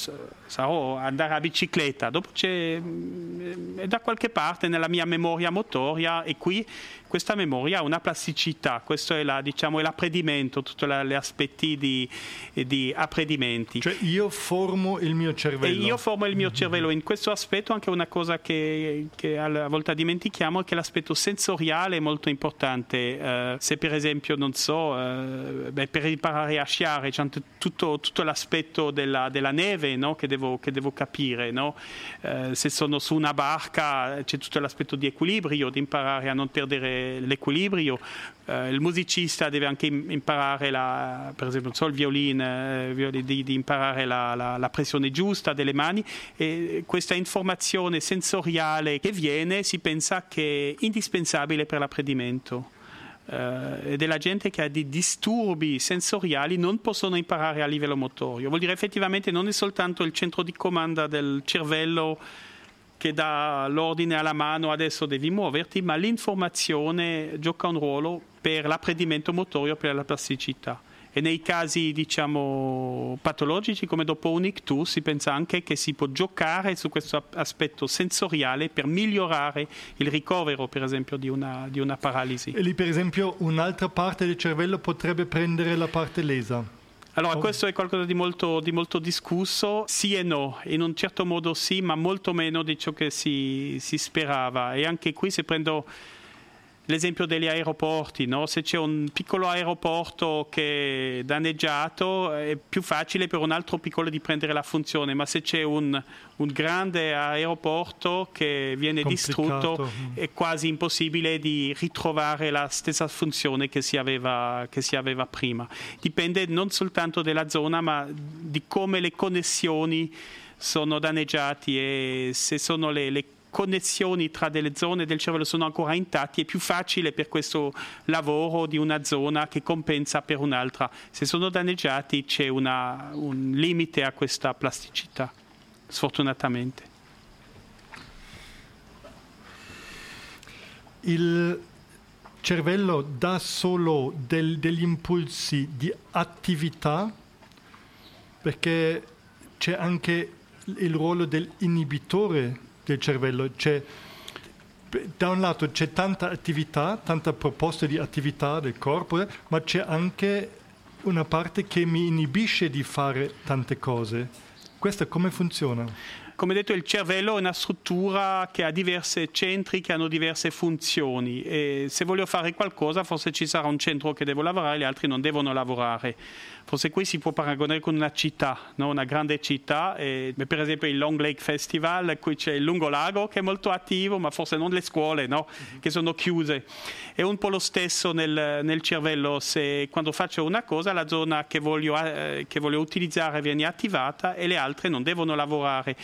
sarò andare a bicicletta, dopo c'è mm, è da qualche parte nella mia memoria motoria e qui questa memoria ha una plasticità, questo è, la, diciamo, è l'apprendimento, tutti gli aspetti di, di apprendimenti. Cioè io formo il mio cervello. E io formo il mio cervello, in questo aspetto anche una cosa che, che a volte dimentichiamo è che l'aspetto sensoriale è molto importante, uh, se per esempio non so, uh, beh, per imparare a sciare c'è tutto, tutto l'aspetto della, della neve no? che, devo, che, devo, capire. No? Eh, se sono su una barca c'è tutto l'aspetto di equilibrio, di imparare a non perdere l'equilibrio. Eh, il musicista deve anche imparare, la, per esempio, so, il violino, eh, di, di, imparare la, la, la, pressione giusta delle mani e questa informazione sensoriale che viene si pensa che è indispensabile per l'apprendimento eh, della gente che ha dei disturbi sensoriali non possono imparare a livello motorio. Vuol dire effettivamente non è soltanto il centro di comanda del cervello che dà l'ordine alla mano adesso devi muoverti, ma l'informazione gioca un ruolo per l'apprendimento motorio, per la plasticità e nei casi diciamo patologici come dopo un ictus si pensa anche che si può giocare su questo aspetto sensoriale per migliorare il ricovero per esempio di una, di una paralisi. E lì per esempio un'altra parte del cervello potrebbe prendere la parte lesa? Allora, oh. questo è qualcosa di molto, di molto, discusso, sì e no, in un certo modo sì, ma molto meno di ciò che si, si sperava. E anche qui se prendo l'esempio degli aeroporti, no? se c'è un piccolo aeroporto che è danneggiato è più facile per un altro piccolo di prendere la funzione, ma se c'è un, un grande aeroporto che viene distrutto è quasi impossibile di ritrovare la stessa funzione che si aveva, che si aveva prima. Dipende non soltanto dalla zona, ma di come le connessioni sono danneggiate e se sono le, le connessioni tra delle zone del cervello sono ancora intatti, è più facile per questo lavoro di una zona che compensa per un'altra. Se sono danneggiati c'è una, un limite a questa plasticità, sfortunatamente. Il cervello dà solo del, degli impulsi di attività perché c'è anche il ruolo dell'inibitore del cervello. C'è, da un lato c'è tanta attività, tanta proposta di attività del corpo, ma c'è anche una parte che mi inibisce di fare tante cose. Questa come funziona? come detto, il cervello è una struttura che ha diversi centri che hanno diverse funzioni e se voglio fare qualcosa forse ci sarà un centro che devo lavorare e gli altri non devono lavorare. Forse qui si può paragonare con una città, no? una grande città, e, per esempio il Long Lake Festival, qui c'è il Lungolago che è molto attivo, ma forse non le scuole no? mm-hmm. che sono chiuse. È un po' lo stesso nel, nel, cervello, se quando faccio una cosa la zona che voglio, eh, che voglio utilizzare viene attivata e le altre non devono lavorare.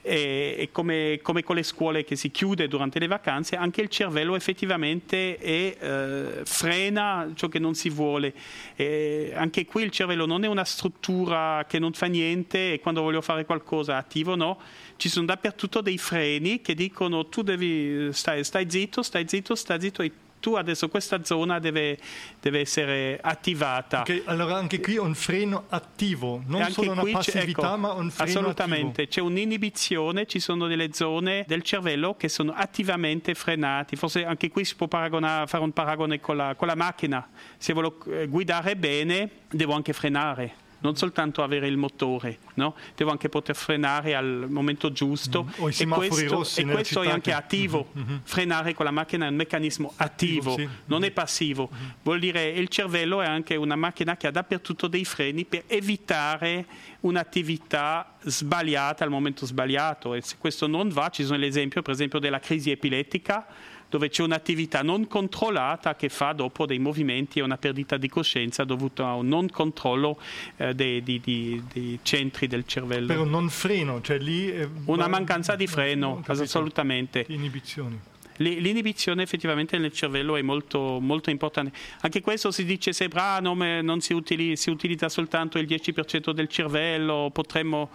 E, e come, come, con le scuole che si chiude durante le vacanze, anche il cervello effettivamente è, eh, frena ciò che non si vuole. E anche qui il cervello cervello non è una struttura che non fa niente e quando voglio fare qualcosa attivo no, ci sono dappertutto dei freni che dicono tu devi stai, stai zitto, stai zitto, stai zitto e tu adesso questa zona deve, deve essere attivata. Okay, allora anche qui un freno attivo, non solo una passività ecco, ma un freno assolutamente, attivo. c'è un'inibizione, ci sono delle zone del cervello che sono attivamente frenate, forse anche qui si può fare un paragone con la, con la macchina, se voglio eh, guidare bene devo anche frenare non soltanto avere il motore, no? devo anche poter frenare al momento giusto. Mm, semafori questo, rossi e questo è anche attivo. Mm-hmm. Frenare con la macchina è un meccanismo attivo, attivo sì. non è passivo. Mm-hmm. Vuol dire che il cervello è anche una macchina che ha dappertutto dei freni per evitare un'attività sbagliata al momento sbagliato. E se questo non va, ci sono l'esempio, per esempio, della crisi epilettica dove c'è un'attività non controllata che fa dopo dei movimenti e una perdita di coscienza dovuta a un non controllo eh, dei, dei, dei, dei, centri del cervello. Per un non freno, cioè lì... una mancanza di freno, assolutamente. Inibizioni. L'inibizione effettivamente nel cervello è molto, molto importante. Anche questo si dice sempre, ah, no, non si, utilizza, si utilizza soltanto il 10% del cervello, potremmo,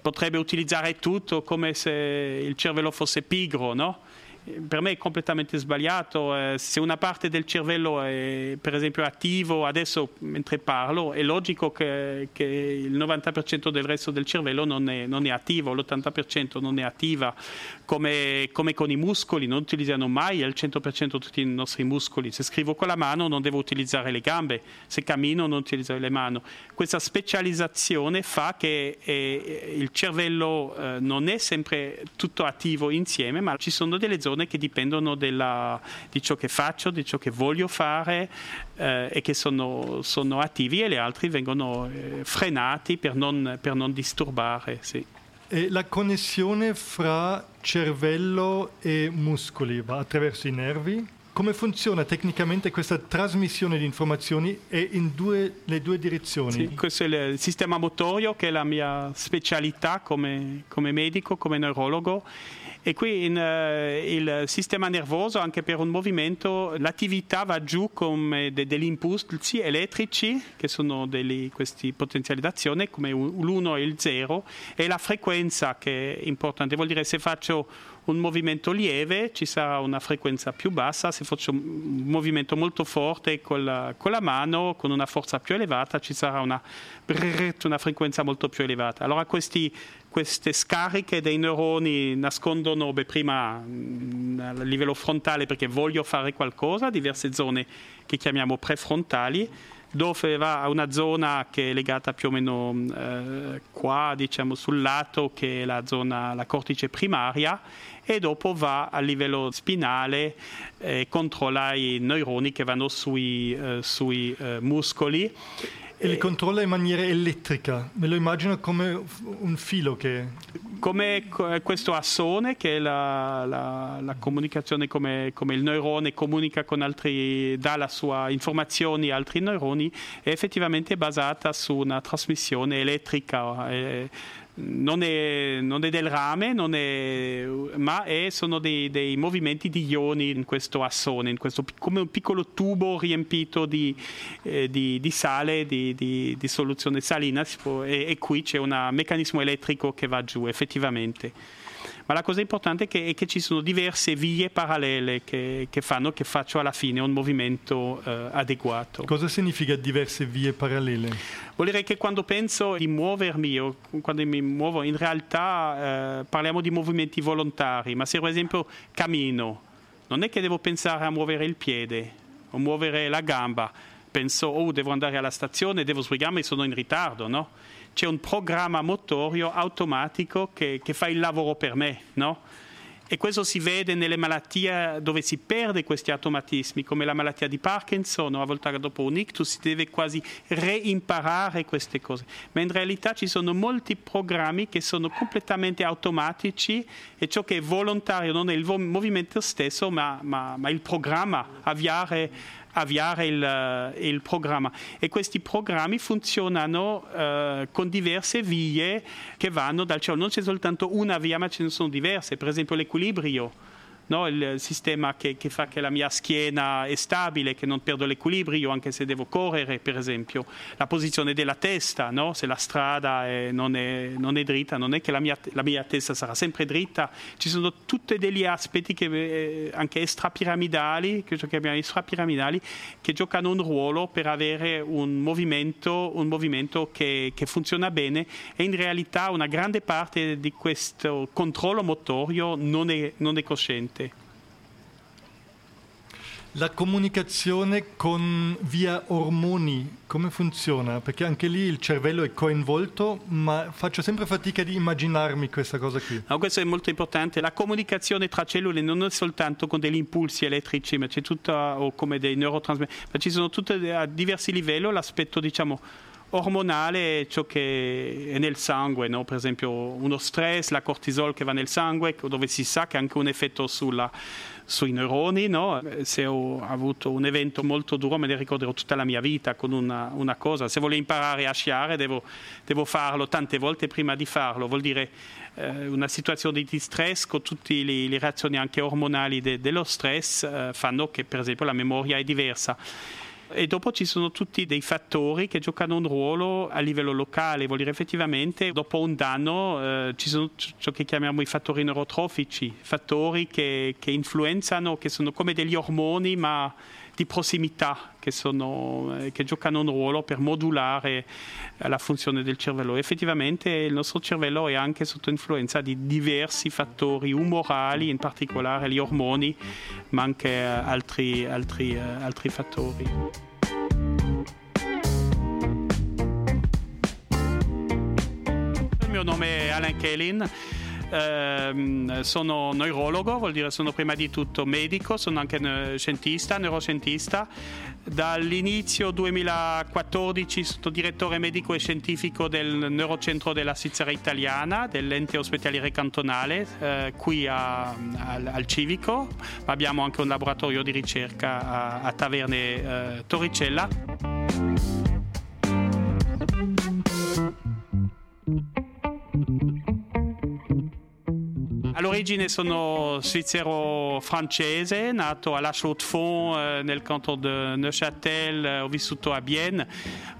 potrebbe utilizzare tutto come se il cervello fosse pigro, no? Per me è completamente sbagliato. Eh, se una parte del cervello è per esempio attivo adesso mentre parlo, è logico che, che il 90% del resto del cervello non è, non è attivo, l'80% non è attiva. Come, come, con i muscoli, non utilizziamo mai al 100% tutti i nostri muscoli. Se scrivo con la mano non devo utilizzare le gambe, se cammino non utilizzo le mani. Questa specializzazione fa che eh, il cervello eh, non è sempre tutto attivo insieme, ma ci sono delle zone che dipendono della, di ciò che faccio, di ciò che voglio fare eh, e che sono, sono, attivi e gli altri vengono eh, frenati per non, per non disturbare. Sì. E la connessione fra cervello e muscoli va attraverso i nervi? Come funziona tecnicamente questa trasmissione di informazioni e in due, le due direzioni? Sì, questo è il sistema motorio che è la mia specialità come, come medico, come neurologo e qui in, uh, il sistema nervoso, anche per un movimento, l'attività va giù come de- degli impulsi elettrici, che sono delle, queste potenziali d'azione, come l'1 e il 0, e la frequenza che è importante. Vuol dire se faccio un movimento lieve ci sarà una frequenza più bassa, se faccio un movimento molto forte con la, con la mano, con una forza più elevata, ci sarà una, una frequenza molto più elevata. Allora questi queste scariche dei neuroni nascondono beh, prima mm, a livello frontale perché voglio fare qualcosa, diverse zone che chiamiamo prefrontali, dove va a una zona che è legata più o meno eh, qua, diciamo sul lato, che è la zona, la cortice primaria, e dopo va a livello spinale e eh, controlla i neuroni che vanno sui, eh, sui eh, muscoli e li controlla in maniera elettrica, me lo immagino come un filo che... Come questo assone che è la, la, la comunicazione, come, come, il neurone comunica con altri, dà la sua informazioni a altri neuroni, è effettivamente basata su una trasmissione elettrica. È, non è, non è, del rame, è, ma è, sono dei, dei, movimenti di ioni in questo assone, in questo, come un piccolo tubo riempito di, eh, di, di sale, di, di, soluzione salina, può, e, e qui c'è un meccanismo elettrico che va giù effettivamente ma la cosa importante è che, è che ci sono diverse vie parallele che, che, fanno che faccio alla fine un movimento eh, adeguato. Cosa significa diverse vie parallele? Vuol dire che quando penso di muovermi o quando mi muovo, in realtà eh, parliamo di movimenti volontari, ma se per esempio cammino, non è che devo pensare a muovere il piede o muovere la gamba, penso, oh, devo andare alla stazione, devo sbrigarmi, sono in ritardo, no? C'è un programma motorio automatico che, che fa il lavoro per me, no? E questo si vede nelle malattie dove si perde questi automatismi, come la malattia di Parkinson o a volte dopo un ictus si deve quasi reimparare queste cose. Ma in realtà ci sono molti programmi che sono completamente automatici e ciò che è volontario non è il movimento stesso, ma, ma, ma il programma, avviare avviare il, eh, il, programma. E questi programmi funzionano eh, con diverse vie che vanno dal cielo, non c'è soltanto una via ma ce ne sono diverse, per esempio l'equilibrio no? il sistema che, che, fa che la mia schiena è stabile, che non perdo l'equilibrio anche se devo correre, per esempio. La posizione della testa, no? se la strada è, non, è, non, è, dritta, non è che la mia, la mia, testa sarà sempre dritta. Ci sono tutti degli aspetti che, eh, anche extrapiramidali, che chiamiamo extrapiramidali, che giocano un ruolo per avere un movimento, un movimento che, che funziona bene e in realtà una grande parte di questo controllo motorio non è, non è cosciente. La comunicazione con via ormoni, come funziona? Perché anche lì il cervello è coinvolto, ma faccio sempre fatica di immaginarmi questa cosa qui. No, questo è molto importante. La comunicazione tra cellule non è soltanto con degli impulsi elettrici, ma c'è tutta, o come dei neurotrasmettitori, ma ci sono tutte a diversi livelli l'aspetto, diciamo, ormonale è ciò che è nel sangue, no? per esempio uno stress, la cortisol che va nel sangue, dove si sa che ha anche un effetto sulla, sui neuroni. No? Se ho avuto un evento molto duro me ne ricorderò tutta la mia vita con una, una cosa. Se voglio imparare a sciare devo, devo, farlo tante volte prima di farlo. Vuol dire eh, una situazione di stress con tutte le, reazioni anche ormonali de, dello stress eh, fanno che per esempio la memoria è diversa e dopo ci sono tutti dei fattori che giocano un ruolo a livello locale, vuol dire effettivamente dopo un danno eh, ci sono ciò che chiamiamo i fattori neurotrofici, fattori che, che influenzano, che sono come degli ormoni ma di prossimità che, sono, eh, che, giocano un ruolo per modulare eh, la funzione del cervello. Effettivamente il nostro cervello è anche sotto influenza di diversi fattori umorali, in particolare gli ormoni, ma anche eh, altri, altri, altri fattori. Il mio nome è Alan Kellin eh, sono neurologo, vuol dire sono prima di tutto medico, sono anche scientista, neuroscientista. Dall'inizio 2014 sono direttore medico e scientifico del Neurocentro della Svizzera Italiana, dell'ente ospedaliere cantonale, eh, qui a, a, al Civico. Abbiamo anche un laboratorio di ricerca a, a Taverne eh, Torricella. All'origine sono svizzero-francese, nato a La Chaux-de-Fonds eh, nel canton di Neuchâtel, eh, ho vissuto a Bienne,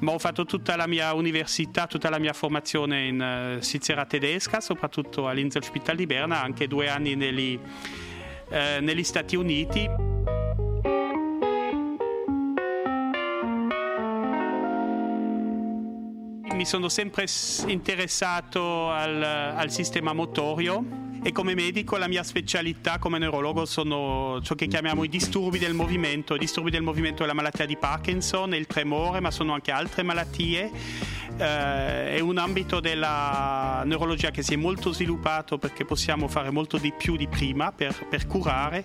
ma ho fatto tutta la mia università, tutta la mia formazione in uh, Svizzera tedesca, soprattutto all'Inselspital di Berna, anche due anni negli, uh, negli Stati Uniti. Mi sono sempre interessato al, al sistema motorio e come medico la mia specialità come neurologo sono ciò che chiamiamo i disturbi del movimento. I disturbi del movimento è la malattia di Parkinson il tremore, ma sono anche altre malattie. Eh, è un ambito della neurologia che si è molto sviluppato perché possiamo fare molto di più di prima per, per curare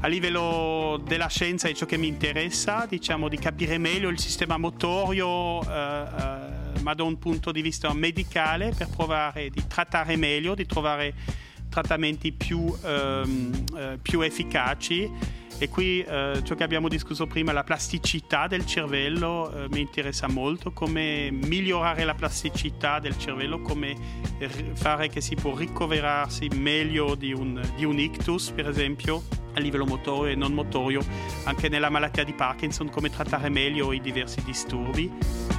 a livello della scienza è ciò che mi interessa, diciamo di capire meglio il sistema motorio, eh, eh, ma da un punto di vista medicale per provare di trattare meglio, di trovare trattamenti più, ehm, eh, più efficaci e qui eh, ciò che abbiamo discusso prima, la plasticità del cervello, eh, mi interessa molto, come migliorare la plasticità del cervello, come fare che si può ricoverarsi meglio di un, di un ictus, per esempio, a livello motorio e non motorio, anche nella malattia di Parkinson, come trattare meglio i diversi disturbi.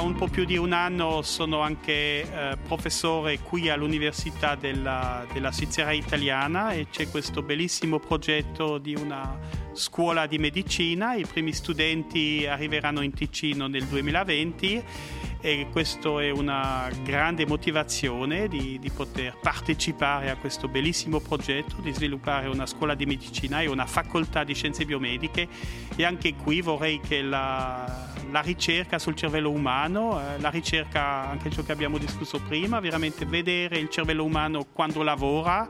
Un po' più di un anno sono anche eh, professore qui all'Università della, della Svizzera Italiana e c'è questo bellissimo progetto di una scuola di medicina. I primi studenti arriveranno in Ticino nel 2020 e questo è una grande motivazione di, di, poter partecipare a questo bellissimo progetto di sviluppare una scuola di medicina e una facoltà di scienze biomediche e anche qui vorrei che la, la ricerca sul cervello umano, eh, la ricerca anche ciò che abbiamo discusso prima, veramente vedere il cervello umano quando lavora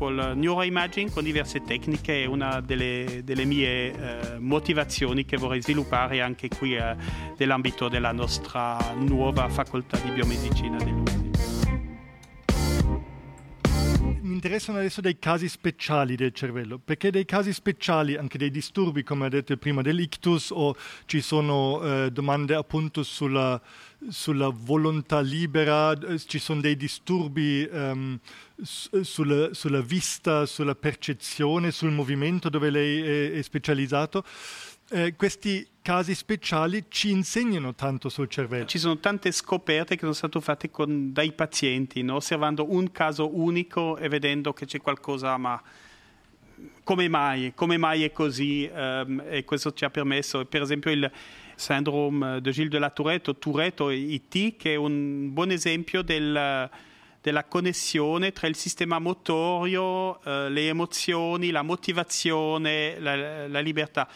col neuroimaging con diverse tecniche è una delle, delle mie eh, motivazioni che vorrei sviluppare anche qui eh, nell'ambito della nostra nuova facoltà di biomedicina dell'USI. Mi interessano adesso dei casi speciali del cervello, perché dei casi speciali, anche dei disturbi, come ha detto prima, dell'ictus, o ci sono eh, domande appunto sulla, sulla, volontà libera, eh, ci sono dei disturbi um, sulla, sulla, vista, sulla percezione, sul movimento dove lei è, è specializzato. Eh, questi casi speciali ci insegnano tanto sul cervello. Ci sono tante scoperte che sono state fatte con, dai pazienti, no? osservando un caso unico e vedendo che c'è qualcosa, ma come mai? Come mai è così? Um, e questo ci ha permesso, per esempio, il syndrome di Gilles de la Tourette, Tourette IT, che è un buon esempio del della connessione tra il sistema motorio, eh, le emozioni, la motivazione, la, la libertà.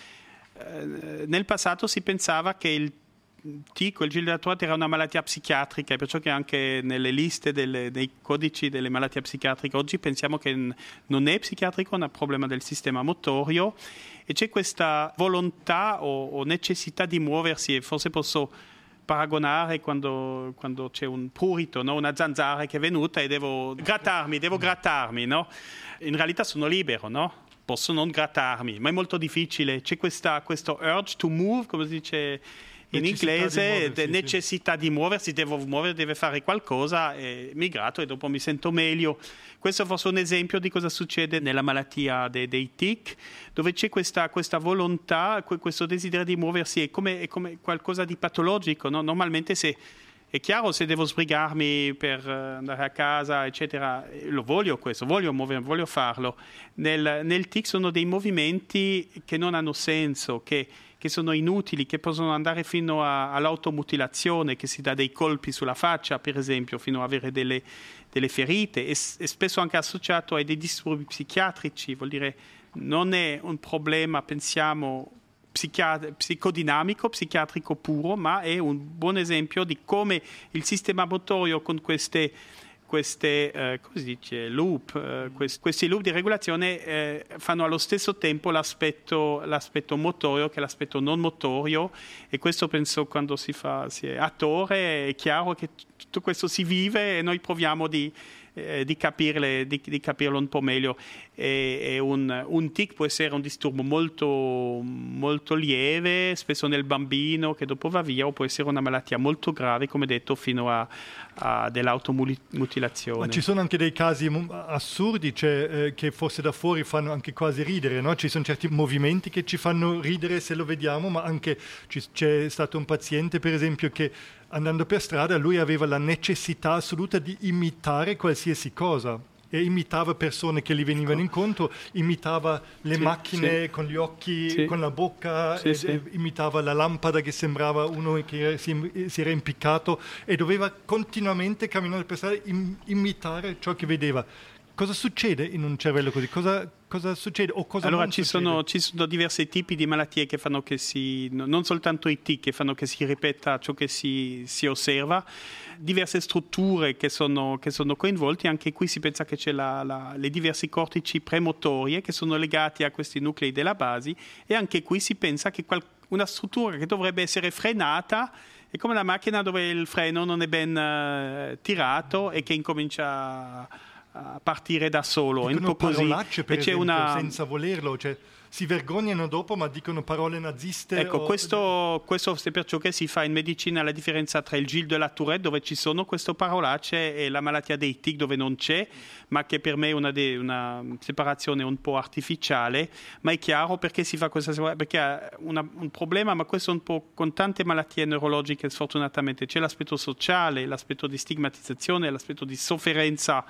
Eh, nel passato si pensava che il tic il Gilles era una malattia psichiatrica, perciò che anche nelle liste delle, dei codici delle malattie psichiatriche oggi pensiamo che non è psichiatrico, è un problema del sistema motorio e c'è questa volontà o, o necessità di muoversi e forse posso paragonare quando, quando c'è un prurito, no? una zanzara che è venuta e devo grattarmi, devo grattarmi, no? In realtà sono libero, no? Posso non grattarmi, ma è molto difficile. C'è questa, questo urge to move, come si dice in necessità inglese, di necessità sì. di muoversi, devo muovere, deve fare qualcosa, e mi gratto e dopo mi sento meglio. Questo è forse un esempio di cosa succede nella malattia dei, dei tic, dove c'è questa, questa, volontà, questo desiderio di muoversi, è come, è come qualcosa di patologico. No? Normalmente se è chiaro se devo sbrigarmi per andare a casa, eccetera, lo voglio questo, voglio muovermi, voglio farlo. Nel, nel tic sono dei movimenti che non hanno senso, che, che sono inutili, che possono andare fino a, all'automutilazione, che si dà dei colpi sulla faccia, per esempio, fino ad avere delle, delle ferite e, e spesso anche associato a dei disturbi psichiatrici, vuol dire non è un problema, pensiamo, psicodinamico, psichiatrico puro, ma è un buon esempio di come il sistema motorio con queste queste eh, dice, loop, eh, questi, questi, loop di regolazione eh, fanno allo stesso tempo l'aspetto, l'aspetto, motorio che l'aspetto non motorio e questo penso quando si fa si è attore è chiaro che tutto questo si vive e noi proviamo di, eh, di, capirle, di, di, capirlo un po' meglio. E, e un, un, tic può essere un disturbo molto, molto lieve, spesso nel bambino che dopo va via, o può essere una malattia molto grave, come detto, fino a, a dell'automutilazione. Ma ci sono anche dei casi assurdi, cioè, eh, che forse da fuori fanno anche quasi ridere, no? Ci sono certi movimenti che ci fanno ridere se lo vediamo, ma anche ci, c'è stato un paziente, per esempio, che andando per strada lui aveva la necessità assoluta di imitare qualsiasi cosa e imitava persone che gli venivano incontro, imitava le sì, macchine sì. con gli occhi, sì. con la bocca, imitava la lampada che sembrava uno che si, si, era impiccato e doveva continuamente camminare per strada im, imitare ciò che vedeva. Cosa succede in un cervello così? Cosa, cosa succede o cosa allora, ci sono, ci sono, diversi tipi di malattie che fanno che si, non soltanto i tic, che fanno che si ripeta ciò che si, si osserva, diverse strutture che sono, che sono coinvolte, anche qui si pensa che c'è la, la, le diversi cortici premotorie che sono legati a questi nuclei della base e anche qui si pensa che qual, una struttura che dovrebbe essere frenata è come la macchina dove il freno non è ben uh, tirato e che incomincia a partire da solo. Dicono un po' così. per esempio, una... senza volerlo, cioè si vergognano dopo ma dicono parole naziste. Ecco, o... questo, questo è per ciò che si fa in medicina la differenza tra il Gilles de la Tourette dove ci sono queste parolacce e la malattia dei tic dove non c'è, ma che per me è una, de, una separazione un po' artificiale, ma è chiaro perché si fa questa separazione, perché ha una, un problema, ma questo è un po' con tante malattie neurologiche sfortunatamente, c'è l'aspetto sociale, l'aspetto di stigmatizzazione, l'aspetto di sofferenza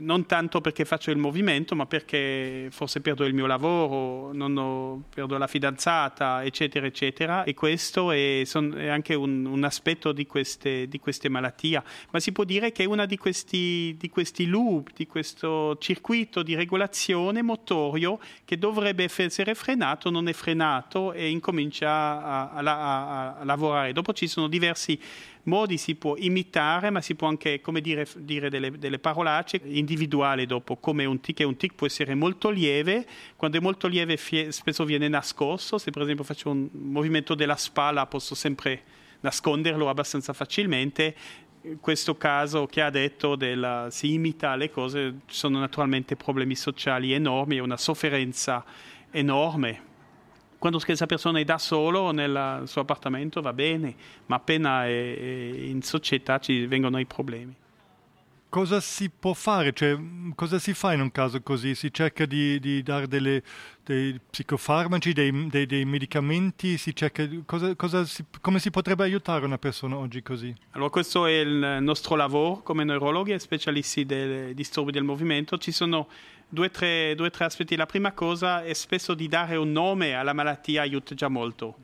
non tanto perché faccio il movimento, ma perché forse perdo il mio lavoro, ho, perdo la fidanzata, eccetera, eccetera. E questo è, son, è anche un, un, aspetto di queste, di queste, malattie. Ma si può dire che è uno di questi, di questi loop, di questo circuito di regolazione motorio che dovrebbe essere frenato, non è frenato e incomincia a, a, a, a lavorare. Dopo ci sono diversi modi si può imitare, ma si può anche, come dire, dire delle, delle, parolacce individuali dopo, come un tic, e un tic può essere molto lieve, quando è molto lieve fie, spesso viene nascosto, se per esempio faccio un movimento della spalla posso sempre nasconderlo abbastanza facilmente, questo caso che ha detto della, si imita le cose, ci sono naturalmente problemi sociali enormi e una sofferenza enorme quando questa persona è da solo nel suo appartamento va bene, ma appena è, in società ci vengono i problemi. Cosa si può fare? Cioè, cosa si fa in un caso così? Si cerca di, di dare delle, dei psicofarmaci, dei, dei, dei medicamenti? Si cerca, cosa, cosa si, come si potrebbe aiutare una persona oggi così? Allora, questo è il nostro lavoro come neurologhi e specialisti dei disturbi del movimento. Ci sono due tre, tre, aspetti. La prima cosa è spesso di dare un nome alla malattia aiuta già molto,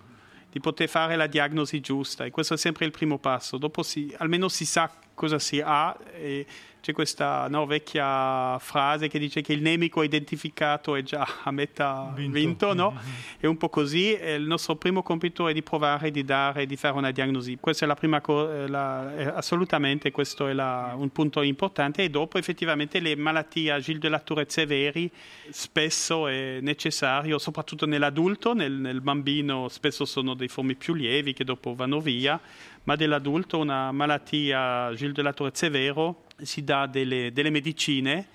di poter fare la diagnosi giusta e questo è sempre il primo passo. Dopo si, almeno si sa cosa si ha e c'è questa no, vecchia frase che dice che il nemico identificato è già a metà vinto, vinto no? Mm-hmm. È un po' così. il nostro primo compito è di provare, di dare, di fare una diagnosi. Questa è la prima cosa, assolutamente questo è la, un punto importante. E dopo effettivamente le malattie a Gilles de la Tourette severi spesso è necessario, soprattutto nell'adulto, nel, nel bambino spesso sono dei formi più lievi che dopo vanno via ma dell'adulto una malattia Gilles de la Tourette severo si dà delle, delle medicine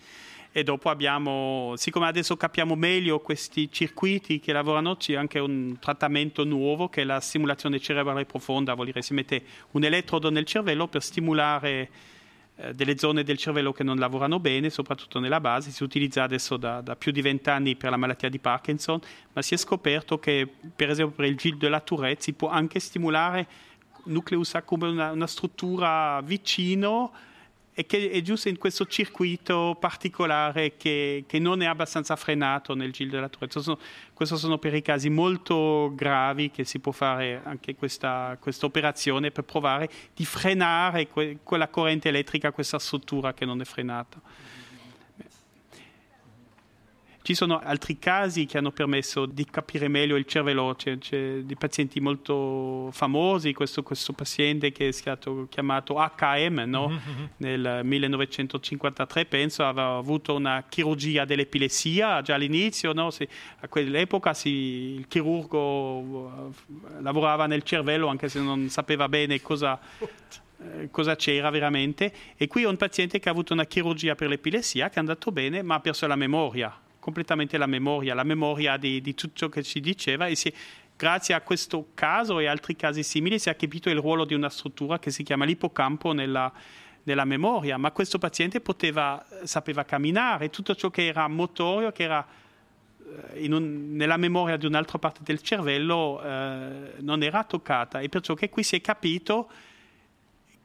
e dopo abbiamo, siccome adesso capiamo meglio questi circuiti che lavorano, c'è anche un trattamento nuovo che è la stimolazione cerebrale profonda, vuol dire si mette un elettrodo nel cervello per stimolare eh, delle zone del cervello che non lavorano bene, soprattutto nella base, si utilizza adesso da, da più di vent'anni per la malattia di Parkinson, ma si è scoperto che per esempio per il Gilles de la Tourette si può anche stimolare nucleus come una, una struttura vicino e che è giusto in questo circuito particolare che, che, non è abbastanza frenato nel Gil della Tourette. Questi sono per i casi molto gravi che si può fare anche questa, questa operazione per provare di frenare que, quella corrente elettrica, questa struttura che non è frenata. Ci sono altri casi che hanno permesso di capire meglio il cervello, c'è, c'è dei pazienti molto famosi, questo, questo, paziente che è stato chiamato HM no? mm-hmm. nel 1953, penso, aveva avuto una chirurgia dell'epilessia già all'inizio, no? si, a quell'epoca si, il chirurgo eh, lavorava nel cervello anche se non sapeva bene cosa eh, cosa c'era veramente e qui ho un paziente che ha avuto una chirurgia per l'epilessia che è andato bene ma ha perso la memoria completamente la memoria, la memoria di, di tutto ciò che ci diceva e si, grazie a questo caso e altri casi simili si è capito il ruolo di una struttura che si chiama l'ippocampo nella, nella memoria, ma questo paziente poteva, sapeva camminare, tutto ciò che era motorio, che era eh, un, nella memoria di un'altra parte del cervello, eh, non era toccata e perciò che qui si è capito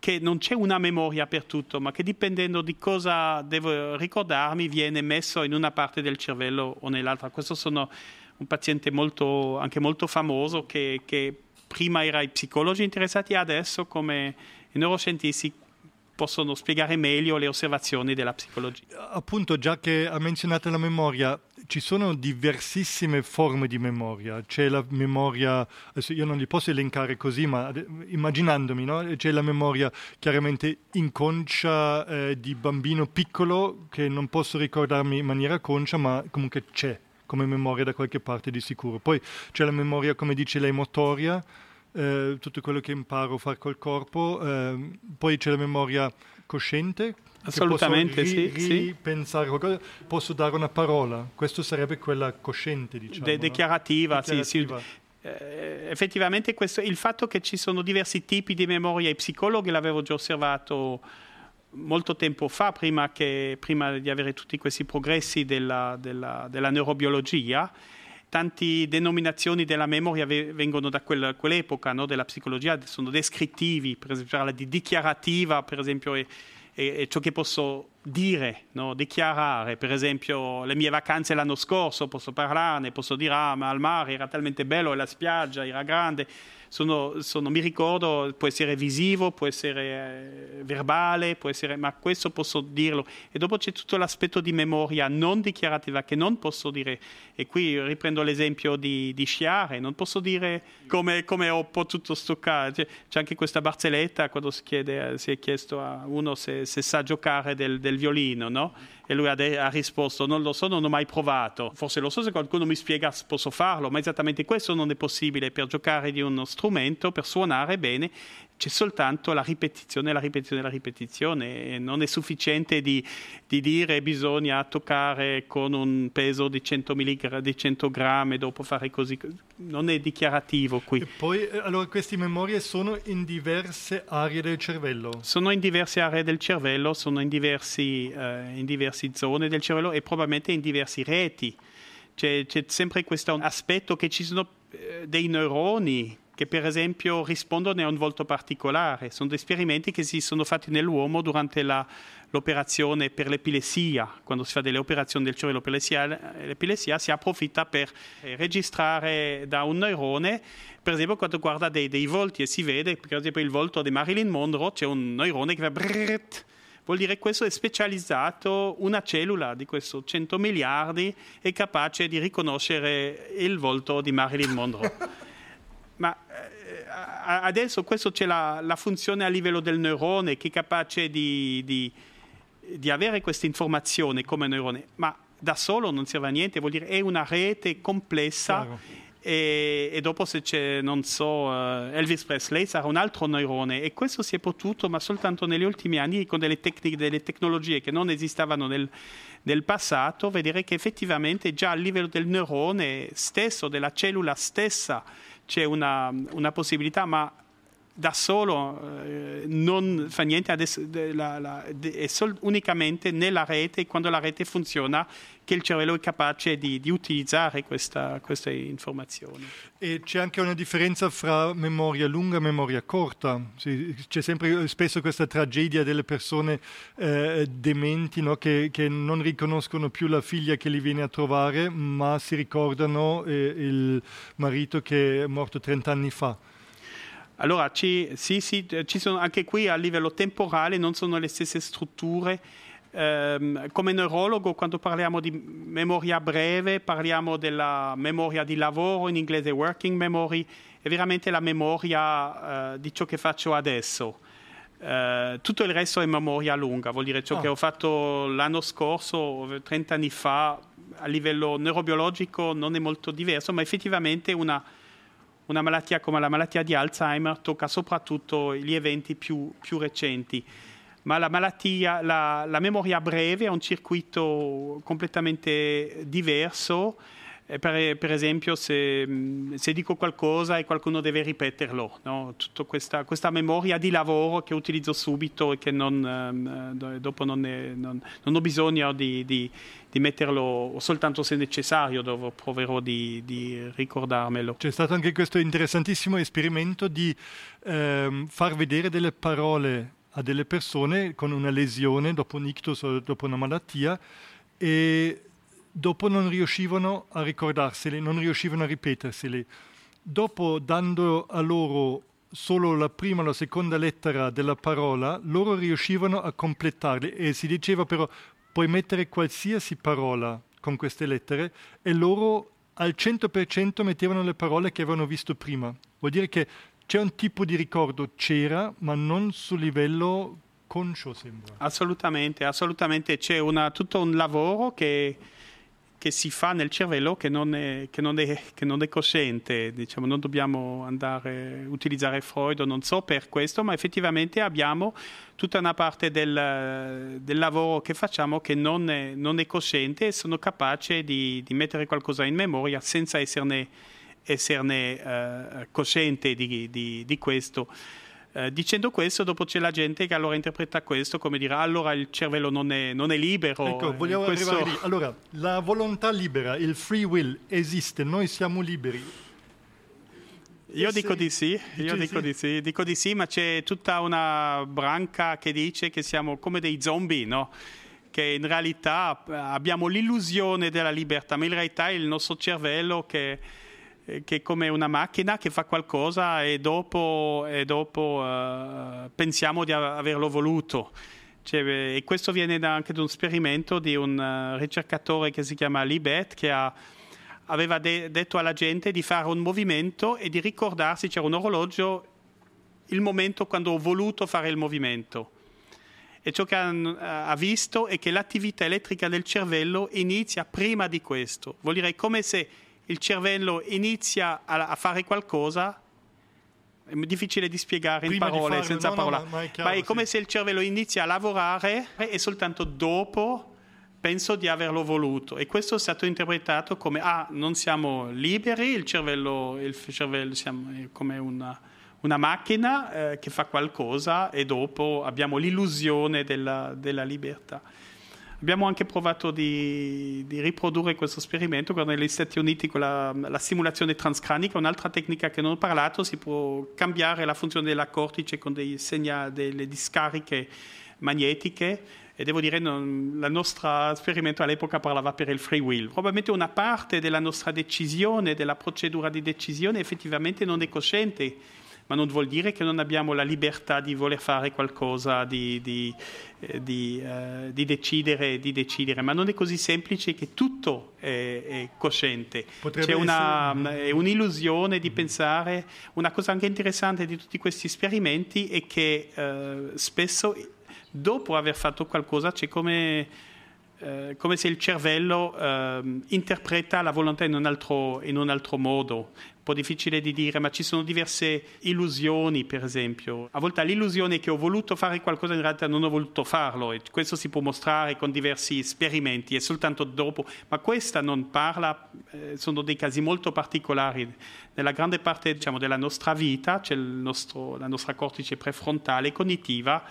che non c'è una memoria per tutto, ma che dipendendo di cosa devo ricordarmi viene messo in una parte del cervello o nell'altra. Questo sono un paziente molto, anche molto famoso che, che prima era i psicologi interessati, adesso come i neuroscientisti possono spiegare meglio le osservazioni della psicologia. Appunto, già che ha menzionato la memoria, ci sono diversissime forme di memoria. C'è la memoria, io non li posso elencare così, ma immaginandomi, no? c'è la memoria chiaramente inconscia eh, di bambino piccolo che non posso ricordarmi in maniera conscia, ma comunque c'è come memoria da qualche parte di sicuro. Poi c'è la memoria, come dice lei, motoria eh, tutto quello che imparo a fare col corpo, eh, poi c'è la memoria cosciente. Assolutamente, ri- sì, ripensare qualcosa, posso dare una parola, questo sarebbe quella cosciente, diciamo. De- dichiarativa, no? dichiarativa. sì, sì. Eh, effettivamente questo, il fatto che ci sono diversi tipi di memoria, i psicologi l'avevo già osservato molto tempo fa, prima, che, prima di avere tutti questi progressi della, della, della neurobiologia, tante denominazioni della memoria vengono da quel, quell'epoca no? della psicologia, sono descrittivi, per esempio la di dichiarativa, per esempio, è, e, e ciò che posso dire, no? dichiarare, per esempio le mie vacanze l'anno scorso, posso parlarne, posso dire ah ma al mare era talmente bello e la spiaggia era grande, sono, sono, mi ricordo, può essere visivo, può essere eh, verbale, può essere, ma questo posso dirlo. E dopo c'è tutto l'aspetto di memoria non dichiarativa che non posso dire. E qui riprendo l'esempio di, di sciare, non posso dire come, come ho potuto stoccare. C'è, c'è, anche questa barzelletta quando si, chiede, si, è chiesto a uno se, se sa giocare del, del violino, no? E lui ha, de- ha, risposto: Non lo so, non ho mai provato. Forse lo so se qualcuno mi spiega posso farlo, ma esattamente questo non è possibile per giocare di uno strumento, per suonare bene c'è soltanto la ripetizione, la ripetizione, la ripetizione non è sufficiente di, di dire bisogna toccare con un peso di 100, milligr- di 100 grammi e dopo fare così, non è dichiarativo qui. E poi eh, allora queste memorie sono in diverse aree del cervello? Sono in diverse aree del cervello, sono in, diversi, eh, in diverse zone del cervello e probabilmente in diversi reti. C'è, c'è sempre questo aspetto che ci sono eh, dei neuroni che per esempio rispondono a un volto particolare. Sono esperimenti che si sono fatti nell'uomo durante la, l'operazione per l'epilessia. Quando si fa delle operazioni del cervello per l'epilessia, si approfitta per registrare da un neurone, per esempio quando guarda dei, dei volti e si vede, per esempio il volto di Marilyn Monroe, c'è un neurone che fa brrrt, vuol dire che questo è specializzato, una cellula di questo 100 miliardi è capace di riconoscere il volto di Marilyn Monroe. [laughs] ma eh, adesso questo c'è la, la, funzione a livello del neurone che è capace di, di, di avere questa informazione come neurone, ma da solo non serve a niente, vuol dire è una rete complessa. E, e, dopo se c'è, non so, uh, Elvis Presley sarà un altro neurone e questo si è potuto, ma soltanto negli ultimi anni con delle tecniche, delle tecnologie che non esistevano nel, nel passato, vedere che effettivamente già a livello del neurone stesso, della cellula stessa, c'è una, una possibilità, ma da solo eh, non fa niente, adesso, la, la, è sol- unicamente nella rete, quando la rete funziona, che il cervello è capace di, di utilizzare questa, queste informazioni. E c'è anche una differenza fra memoria lunga e memoria corta. C'è sempre spesso questa tragedia delle persone eh, dementi no? che, che, non riconoscono più la figlia che li viene a trovare, ma si ricordano eh, il marito che è morto 30 anni fa. Allora, ci, sì, sì, ci sono anche qui a livello temporale, non sono le stesse strutture. Eh, come neurologo, quando parliamo di memoria breve, parliamo della memoria di lavoro, in inglese working memory, è veramente la memoria eh, di ciò che faccio adesso. Eh, tutto il resto è memoria lunga, vuol dire ciò oh. che ho fatto l'anno scorso, 30 anni fa, a livello neurobiologico non è molto diverso, ma effettivamente una una malattia come la malattia di Alzheimer tocca soprattutto gli eventi più, più recenti, ma la, malattia, la, la memoria breve è un circuito completamente diverso per, per, esempio se, se, dico qualcosa e qualcuno deve ripeterlo, no? tutta questa, questa, memoria di lavoro che utilizzo subito e che non, eh, dopo non, è, non, non, ho bisogno di, di, di, metterlo soltanto se necessario, dove proverò di, di, ricordarmelo. C'è stato anche questo interessantissimo esperimento di ehm, far vedere delle parole a delle persone con una lesione dopo un ictus o dopo una malattia e dopo non riuscivano a ricordarseli, non riuscivano a ripeterseli. Dopo, dando a loro solo la prima o la seconda lettera della parola, loro riuscivano a completarli e si diceva però puoi mettere qualsiasi parola con queste lettere e loro al 100% mettevano le parole che avevano visto prima. Vuol dire che c'è un tipo di ricordo, c'era, ma non su livello conscio sembra. Assolutamente, assolutamente. C'è una, tutto un lavoro che che si fa nel cervello che non è, che non è, che non è cosciente. Diciamo, non dobbiamo andare a utilizzare Freud, non so per questo, ma effettivamente abbiamo tutta una parte del, del lavoro che facciamo che non è, non è cosciente e sono capace di, di, mettere qualcosa in memoria senza esserne, esserne uh, cosciente di, di, di questo. Eh, dicendo questo, dopo c'è la gente che allora interpreta questo come dire allora il cervello non è, non è libero. Ecco, eh, vogliamo questo... arrivare lì. Allora, la volontà libera, il free will esiste, noi siamo liberi. Io dico di sì, io dico di sì, dico di sì, ma c'è tutta una branca che dice che siamo come dei zombie, no? Che in realtà abbiamo l'illusione della libertà, ma in realtà è il nostro cervello che, che è come una macchina che fa qualcosa e dopo, e dopo uh, pensiamo di averlo voluto. Cioè, e questo viene da, anche da un esperimento di un ricercatore che si chiama Libet che ha aveva de- detto alla gente di fare un movimento e di ricordarsi, c'era un orologio, il momento quando ho voluto fare il movimento. E ciò che ha visto è che l'attività elettrica del cervello inizia prima di questo. Vuol dire come se il cervello inizia a, a fare qualcosa, è difficile di spiegare prima in parole, fare, senza no, parola, no, ma, è chiaro, ma è come sì. se il cervello inizia a lavorare e soltanto dopo penso di averlo voluto e questo è stato interpretato come ah, non siamo liberi, il cervello, il cervello siamo, è come una, una macchina eh, che fa qualcosa e dopo abbiamo l'illusione della, della libertà. Abbiamo anche provato di, di, riprodurre questo esperimento negli Stati Uniti con la, la, simulazione transcranica, un'altra tecnica che non ho parlato, si può cambiare la funzione della cortice con dei segna, delle discariche magnetiche e devo dire non, il nostro esperimento all'epoca parlava per il free will. Probabilmente una parte della nostra decisione, della procedura di decisione effettivamente non è cosciente, ma non vuol dire che non abbiamo la libertà di voler fare qualcosa, di, di, eh, di, eh, di decidere, di decidere, ma non è così semplice che tutto è, è cosciente. Potrebbe C'è una, essere- è un'illusione di pensare, una cosa anche interessante di tutti questi esperimenti è che eh, spesso dopo aver fatto qualcosa c'è come, eh, come se il cervello eh, interpreta la volontà in un, altro, in un altro modo. Po' difficile di dire, ma ci sono diverse illusioni, per esempio. A volte l'illusione è che ho voluto fare qualcosa, in realtà non ho voluto farlo, e questo si può mostrare con diversi esperimenti, e soltanto dopo. Ma questa non parla, eh, sono dei casi molto particolari. Nella grande parte diciamo, della nostra vita c'è nostro, la nostra cortice prefrontale cognitiva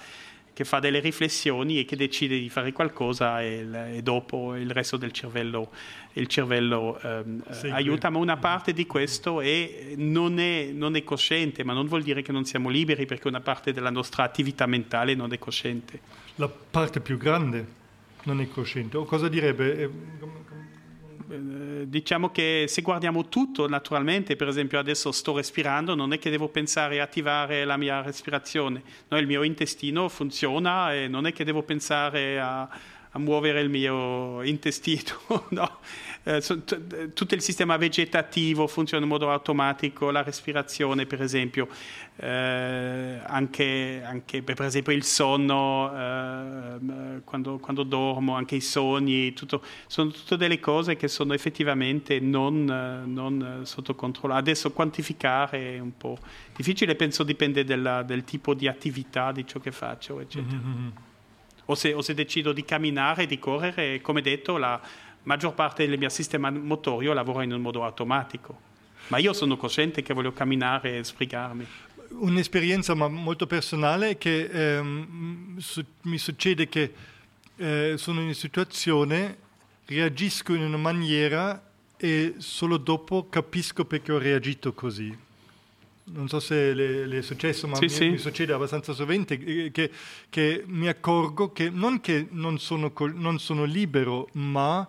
che fa delle riflessioni e che decide di fare qualcosa e, e dopo il resto del cervello, il cervello ehm, Segue. aiuta, ma una parte di questo è, non, è, non, è, cosciente, ma non vuol dire che non siamo liberi perché una parte della nostra attività mentale non è cosciente. La parte più grande non è cosciente. O cosa direbbe? Eh, diciamo che se guardiamo tutto naturalmente, per esempio adesso sto respirando, non è che devo pensare a attivare la mia respirazione, no, il mio intestino funziona e non è che devo pensare a, a muovere il mio intestino, [laughs] no. Eh, tutto il sistema vegetativo funziona in modo automatico, la respirazione per esempio, eh, anche, anche, per esempio il sonno, eh, quando, quando, dormo, anche i sogni, tutto, sono tutte delle cose che sono effettivamente non, non sotto controllo. Adesso quantificare è un po' difficile, penso dipende della, del tipo di attività, di ciò che faccio, eccetera. Mm-hmm. O se, o se decido di camminare, di correre, come detto, la maggior parte del mio sistema motorio lavora in un modo automatico. Ma io sono cosciente che voglio camminare e sbrigarmi. Un'esperienza molto personale che ehm, su- mi succede che eh, sono in una situazione, reagisco in una maniera e solo dopo capisco perché ho reagito così. Non so se le, le è successo, ma sì, mi, sì. mi, succede abbastanza sovente che, che, mi accorgo che non che non sono, non sono libero, ma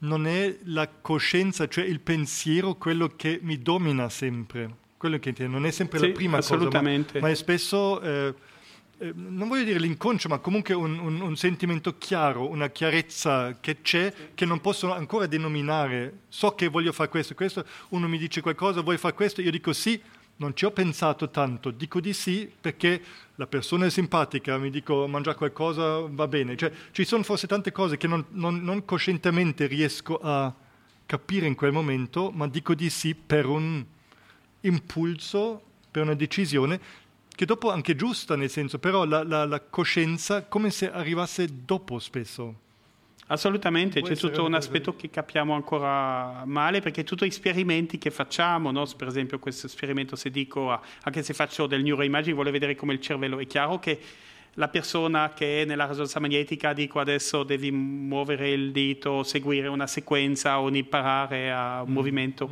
non è la coscienza, cioè il pensiero, quello che mi domina sempre. Quello che intendo, non è sempre sì, la prima assolutamente. cosa, ma, ma è spesso, eh, eh, non voglio dire l'inconscio, ma comunque un, un, un, sentimento chiaro, una chiarezza che c'è, che non posso ancora denominare. So che voglio fare questo, questo, uno mi dice qualcosa, vuoi fare questo, io dico sì, non ci ho pensato tanto, dico di sì perché la persona è simpatica, mi dico mangiare qualcosa va bene. Cioè, ci sono forse tante cose che non, non, non, coscientemente riesco a capire in quel momento, ma dico di sì per un impulso, per una decisione che dopo anche giusta, nel senso, però la, la, la coscienza come se arrivasse dopo spesso. Assolutamente, c'è tutto un aspetto che capiamo ancora male perché tutti gli esperimenti che facciamo, no? per esempio questo esperimento se dico, anche se faccio del neuroimaging, voglio vedere come il cervello, è chiaro che la persona che è nella risonanza magnetica, dico adesso devi muovere il dito, seguire una sequenza o imparare a un mm. movimento,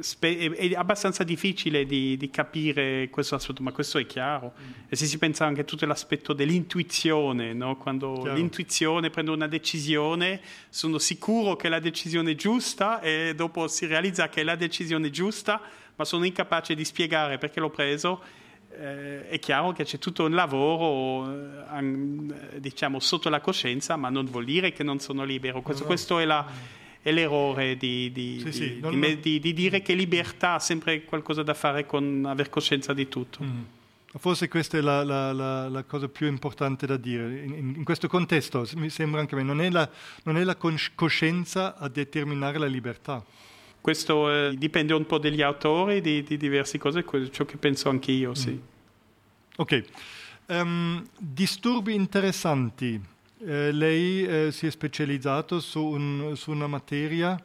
spe- è, abbastanza difficile di, di, capire questo aspetto, ma questo è chiaro. Mm. E se si pensa anche a tutto l'aspetto dell'intuizione, no? quando chiaro. l'intuizione prende una decisione, sono sicuro che la decisione è giusta e dopo si realizza che è la decisione giusta, ma sono incapace di spiegare perché l'ho preso eh, è chiaro che c'è tutto un lavoro eh, diciamo sotto la coscienza, ma non vuol dire che non sono libero. Questo, no, no. questo è, la, è, l'errore di, di, sì, sì, non, di, di, dire che libertà ha sempre qualcosa da fare con aver coscienza di tutto. Mm. Forse questa è la, la, la, la, cosa più importante da dire. In, in, questo contesto, mi sembra anche a me, non è la, non è la coscienza a determinare la libertà. Questo eh, dipende un po' dagli autori di, di diverse cose, ciò che penso anch'io, sì. Mm. Ok. Um, disturbi interessanti. Eh, lei eh, si è specializzato su, un, su una materia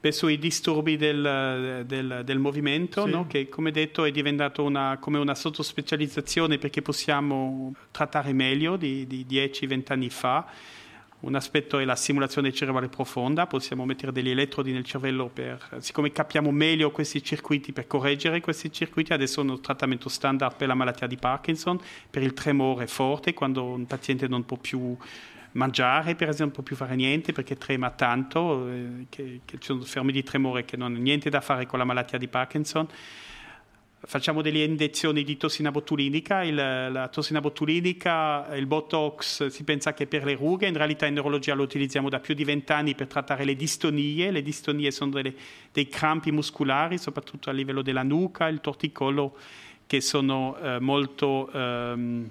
Beh, sui disturbi del, del, del movimento, sì. no? che come detto è diventato una, come una sottospecializzazione perché possiamo trattare meglio di, di 10-20 anni fa. Un aspetto è la simulazione cerebrale profonda, possiamo mettere degli elettrodi nel cervello per, siccome capiamo meglio questi circuiti, per correggere questi circuiti, adesso è un trattamento standard per la malattia di Parkinson, per il tremore forte, quando un paziente non può più mangiare, per esempio, non può più fare niente perché trema tanto, eh, che, che ci sono fermi di tremore che non hanno niente da fare con la malattia di Parkinson facciamo delle iniezioni di tossina botulinica. Il, la tossina botulinica, il Botox, si pensa che per le rughe, in realtà in neurologia lo utilizziamo da più di vent'anni per trattare le distonie. Le distonie sono delle, dei crampi muscolari, soprattutto a livello della nuca, il torticollo, che sono eh, molto... Ehm,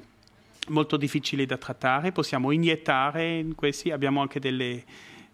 molto difficili da trattare, possiamo iniettare in questi, abbiamo anche delle,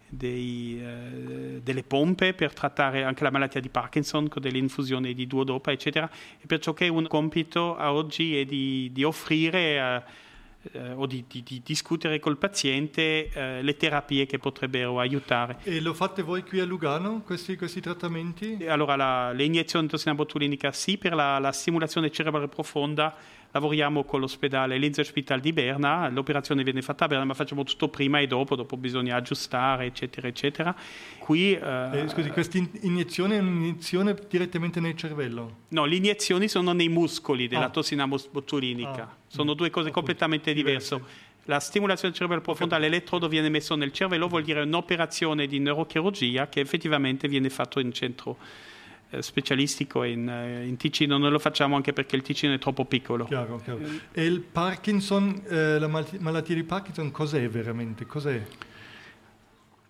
dei, eh, delle pompe per trattare anche la malattia di Parkinson con delle infusioni di duodopa, eccetera. E perciò che un compito a oggi è di, di offrire eh, eh, o di, di, di, discutere col paziente eh, le terapie che potrebbero aiutare. E lo fate voi qui a Lugano, questi, questi trattamenti? Allora, la, le iniezioni di tossina botulinica sì, per la, la stimolazione cerebrale profonda lavoriamo con l'ospedale Linzerspital di Berna, l'operazione viene fatta a Berna, ma facciamo tutto prima e dopo, dopo bisogna aggiustare, eccetera, eccetera. Qui, eh, eh, scusi, questa iniezione è un'iniezione direttamente nel cervello? No, le iniezioni sono nei muscoli della ah. tossina botulinica, ah. sono due cose completamente diverse. La stimolazione cerebrale profonda, l'elettrodo viene messo nel cervello, vuol dire un'operazione di neurochirurgia che effettivamente viene fatta in centro specialistico in, eh, in, Ticino non lo facciamo anche perché il Ticino è troppo piccolo. Chiaro, chiaro. E il Parkinson, eh, la malattia di Parkinson cos'è veramente? Cos'è?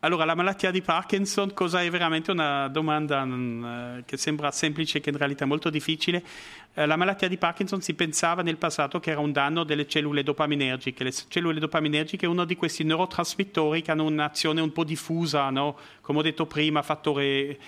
Allora, la malattia di Parkinson, cosa è veramente una domanda mh, che sembra semplice, che in realtà è molto difficile. Eh, la malattia di Parkinson si pensava nel passato che era un danno delle cellule dopaminergiche. Le cellule dopaminergiche è uno di questi neurotrasmettori che hanno un'azione un po' diffusa, no? come ho detto prima, fattore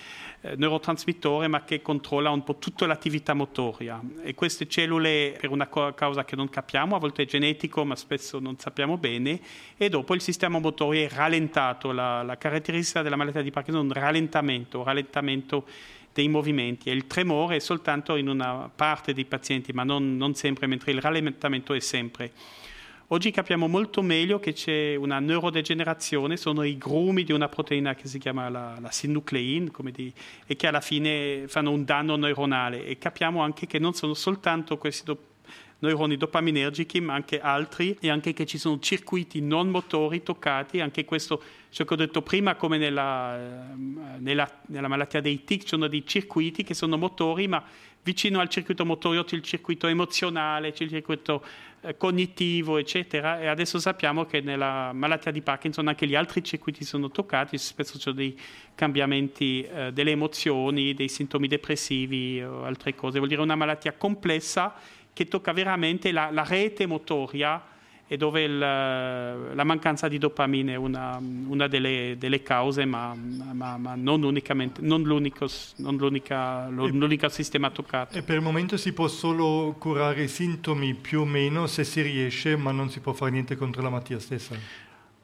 eh, neurotrasmettore ma che controlla un po' tutta l'attività motoria e queste cellule per una causa che non capiamo, a volte è genetico ma spesso non sappiamo bene e dopo il sistema motore è rallentato, la, la caratteristica della malattia di Parkinson è un rallentamento, rallentamento dei movimenti e il tremore è soltanto in una parte dei pazienti ma non, non sempre, mentre il rallentamento è sempre. Oggi capiamo molto meglio che c'è una neurodegenerazione, sono i grumi di una proteina che si chiama la, la synuclein di, e che alla fine fanno un danno neuronale e capiamo anche che non sono soltanto questi neuroni dopaminergici ma anche altri e anche che ci sono circuiti non motori toccati, anche questo ciò che ho detto prima come nella, nella, nella malattia dei tic, ci sono dei circuiti che sono motori ma vicino al circuito motorio c'è il circuito emozionale, c'è il circuito eh, cognitivo, eccetera, e adesso sappiamo che nella malattia di Parkinson anche gli altri circuiti sono toccati, spesso ci sono dei cambiamenti eh, delle emozioni, dei sintomi depressivi o altre cose. Vuol dire una malattia complessa che tocca veramente la, la rete motoria e dove il, la mancanza di dopamina è una, una delle, delle, cause, ma, ma, ma non, unicamente, non, l'unico, non l'unica, l'unico sistema toccato. E per il momento si può solo curare i sintomi più o meno se si riesce, ma non si può fare niente contro la malattia stessa.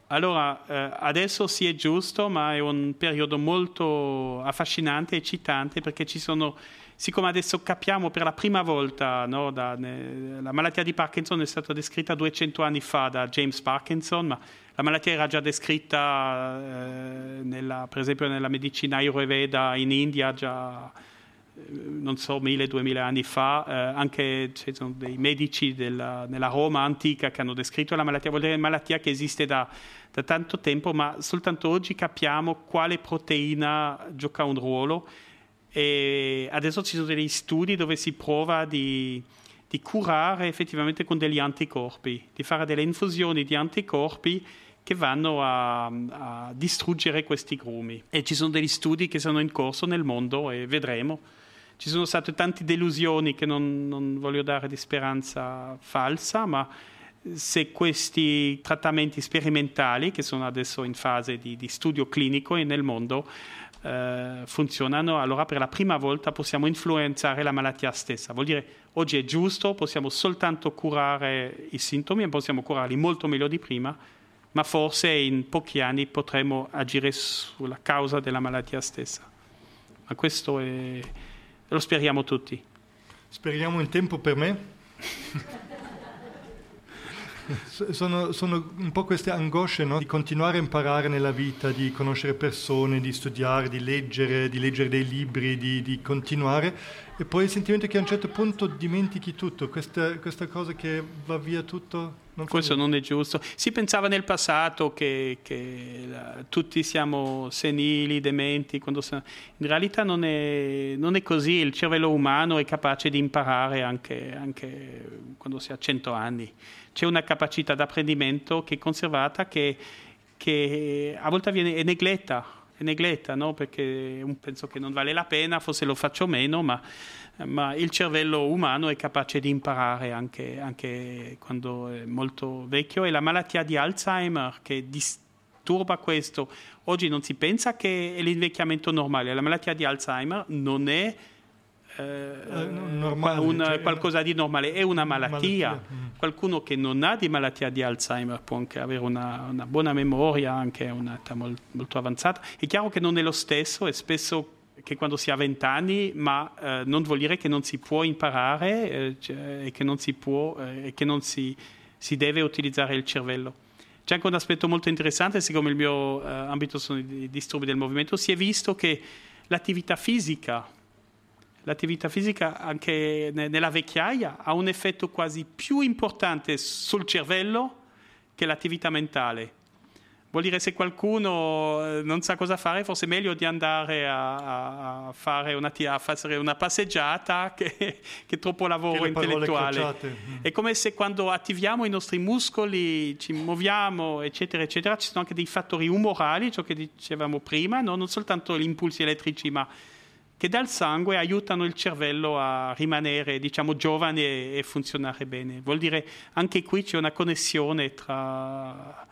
Allora, eh, adesso sì è giusto, ma è un periodo molto affascinante e eccitante perché ci sono siccome adesso capiamo per la prima volta, no, da, ne, la malattia di Parkinson è stata descritta 200 anni fa da James Parkinson, ma la malattia era già descritta, eh, nella, per esempio, nella medicina ayurveda in India già non so, mille, duemila anni fa, eh, anche ci sono dei medici della, nella Roma antica che hanno descritto la malattia, vuol dire una malattia che esiste da, da, tanto tempo, ma soltanto oggi capiamo quale proteina gioca un ruolo e adesso ci sono degli studi dove si prova di, di curare effettivamente con degli anticorpi, di fare delle infusioni di anticorpi che vanno a, a distruggere questi grumi. E ci sono degli studi che sono in corso nel mondo e vedremo ci sono state tante delusioni che non, non voglio dare di speranza falsa, ma se questi trattamenti sperimentali, che sono adesso in fase di, di studio clinico nel mondo, eh, funzionano, allora per la prima volta possiamo influenzare la malattia stessa. Vuol dire oggi è giusto, possiamo soltanto curare i sintomi e possiamo curarli molto meglio di prima, ma forse in pochi anni potremo agire sulla causa della malattia stessa. Ma questo è lo speriamo tutti. Speriamo in tempo per me. [laughs] sono, sono, un po' queste angosce no? di continuare a imparare nella vita, di conoscere persone, di studiare, di leggere, di leggere dei libri, di, di continuare e poi il sentimento che a un certo punto dimentichi tutto, questa, questa cosa che va via tutto. Non Questo non è giusto. Si pensava nel passato che, che la, tutti siamo senili, dementi, siamo... in realtà non è, non è, così, il cervello umano è capace di imparare anche, anche quando si ha 100 anni. C'è una capacità d'apprendimento che è conservata, che, che a volte viene, è negletta è negletta, no? perché penso che non vale la pena, forse lo faccio meno, ma, ma il cervello umano è capace di imparare anche, anche, quando è molto vecchio e la malattia di Alzheimer che disturba questo, oggi non si pensa che è l'invecchiamento normale, la malattia di Alzheimer non è eh, eh normale, un, cioè, qualcosa di normale, è una malattia. malattia. Mm. Qualcuno che non ha di malattia di Alzheimer può anche avere una, una buona memoria, anche un'età molto, molto avanzata. È chiaro che non è lo stesso e spesso che quando si ha 20 anni, ma eh, non vuol dire che non si può imparare eh, cioè, e che non si può eh, e che non si, si, deve utilizzare il cervello. C'è anche un aspetto molto interessante, siccome il mio eh, ambito sono i disturbi del movimento, si è visto che l'attività fisica l'attività fisica anche nella vecchiaia ha un effetto quasi più importante sul cervello che l'attività mentale. Vuol dire se qualcuno eh, non sa cosa fare, forse è meglio di andare a, a, fare, una, a fare, una, passeggiata [laughs] che, che troppo lavoro che intellettuale. È come se quando attiviamo i nostri muscoli, ci muoviamo, eccetera, eccetera, ci sono anche dei fattori umorali, ciò che dicevamo prima, no? non soltanto gli impulsi elettrici, ma che dal sangue aiutano il cervello a rimanere diciamo, giovane e, funzionare bene. Vuol dire anche qui c'è una connessione tra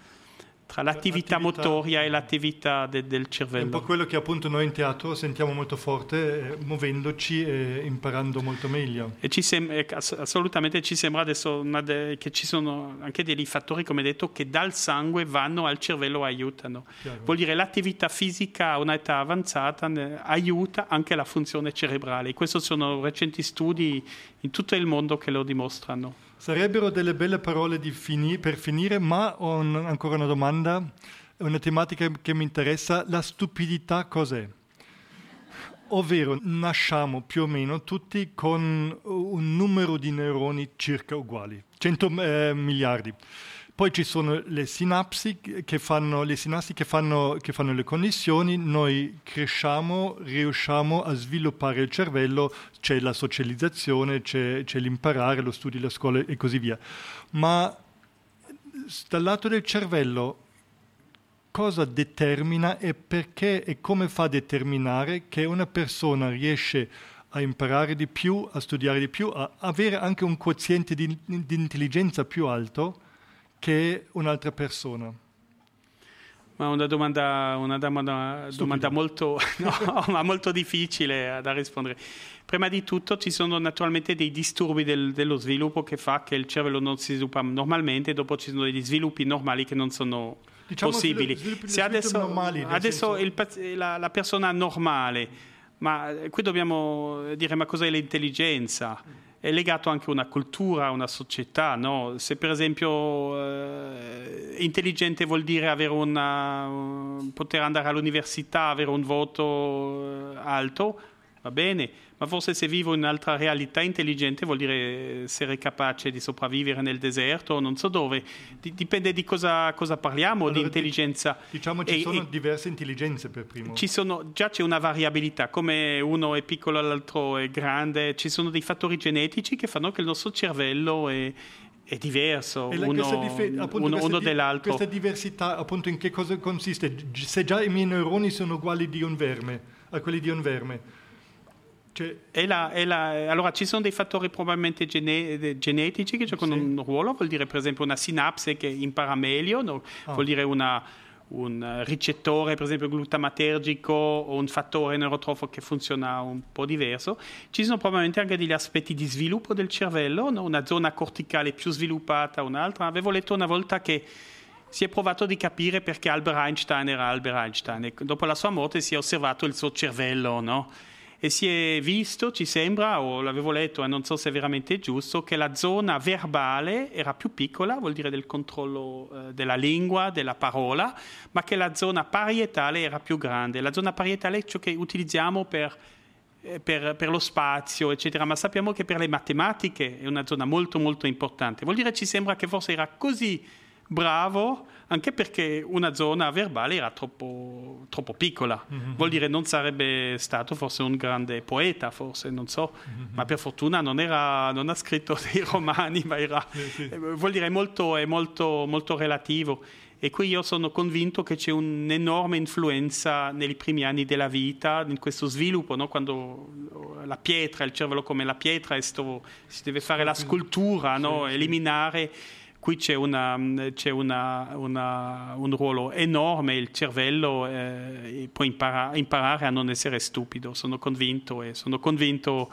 tra l'attività, motoria e l'attività de, del cervello. È un po' quello che appunto noi in teatro sentiamo molto forte, eh, muovendoci e imparando molto meglio. E ci sem- assolutamente ci sembra adesso de- che ci sono anche dei fattori, come detto, che dal sangue vanno al cervello e aiutano. Chiaro. Vuol dire l'attività fisica a un'età avanzata ne- aiuta anche la funzione cerebrale. Questi sono recenti studi in tutto il mondo che lo dimostrano. Sarebbero delle belle parole fini- per finire, ma ho un, ancora una domanda, una tematica che mi interessa. La stupidità cos'è? Ovvero, nasciamo più o meno tutti con un numero di neuroni circa uguali, 100 eh, miliardi. Poi ci sono le sinapsi che fanno le, sinapsi che fanno, che fanno le connessioni, noi cresciamo, riusciamo a sviluppare il cervello, c'è la socializzazione, c'è, c'è l'imparare, lo studio, la scuola e così via. Ma dal lato del cervello cosa determina e perché e come fa a determinare che una persona riesce a imparare di più, a studiare di più, a avere anche un quoziente di, di intelligenza più alto che un'altra persona? Ma una domanda, una domanda, domanda molto, [laughs] no, molto, difficile da rispondere. Prima di tutto ci sono naturalmente dei disturbi del, dello sviluppo che fa che il cervello non si sviluppa normalmente, dopo ci sono degli sviluppi normali che non sono diciamo possibili. Sviluppi, Se adesso, normali, adesso il, la, la, persona normale ma qui dobbiamo dire ma cos'è l'intelligenza? È legato anche a una cultura, a una società, no? Se per esempio eh, intelligente vuol dire una, poter andare all'università, avere un voto eh, alto, va bene, ma forse se vivo in un'altra realtà intelligente vuol dire essere capace di sopravvivere nel deserto, non so dove, dipende di cosa, cosa parliamo, allora, di intelligenza. Diciamo ci e, sono e diverse intelligenze per primo. Sono, già c'è una variabilità, come uno è piccolo e l'altro è grande, ci sono dei fattori genetici che fanno che il nostro cervello è, è diverso e uno, dife- appunto, uno, uno di- dell'altro. Questa diversità appunto in che cosa consiste? Se già i miei neuroni sono uguali di un verme, a quelli di un verme, cioè, è la, è la, allora ci sono dei fattori probabilmente gene, genetici che giocano sì. un ruolo, vuol dire per esempio una sinapse che impara meglio, no? oh. vuol dire una, un ricettore per esempio glutamatergico o un fattore neurotrofo che funziona un po' diverso. Ci sono probabilmente anche degli aspetti di sviluppo del cervello, no? una zona corticale più sviluppata, un'altra. Avevo letto una volta che si è provato di capire perché Albert Einstein era Albert Einstein e dopo la sua morte si è osservato il suo cervello, no? E si è visto, ci sembra, o l'avevo letto e non so se è veramente giusto, che la zona verbale era più piccola, vuol dire del controllo eh, della lingua, della parola, ma che la zona parietale era più grande. La zona parietale è ciò che utilizziamo per eh, per, per, lo spazio, eccetera, ma sappiamo che per le matematiche è una zona molto molto importante. Vuol dire ci sembra che forse era così bravo anche perché una zona verbale era troppo, troppo piccola. Mm-hmm. Vuol dire non sarebbe stato forse un grande poeta, forse, non so, mm-hmm. ma per fortuna non, era, non, ha scritto [laughs] dei romani, ma era, sì, sì. Eh, vuol dire molto, è molto, molto relativo. E qui io sono convinto che c'è un'enorme influenza nei primi anni della vita, in questo sviluppo, no? quando la pietra, il cervello come la pietra, sto, si deve fare la scultura, no? eliminare qui c'è, una, c'è una, una, un ruolo enorme, il cervello eh, può impara, imparare a non essere stupido, sono convinto e sono convinto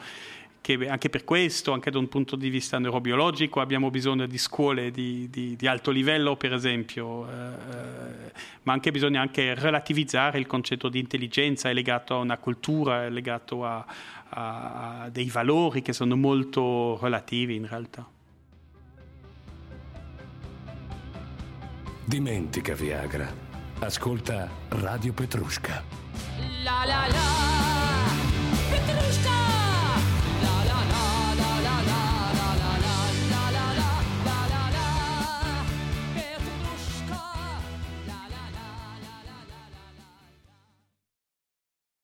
che anche per questo, anche da un punto di vista neurobiologico, abbiamo bisogno di scuole di, di, di alto livello, per esempio, eh, eh ma anche bisogna anche relativizzare il concetto di intelligenza, è legato a una cultura, è legato a, a, a dei valori che sono molto relativi in realtà. Dimentica Viagra. Ascolta Radio Petrusca. La la la. Petrusca.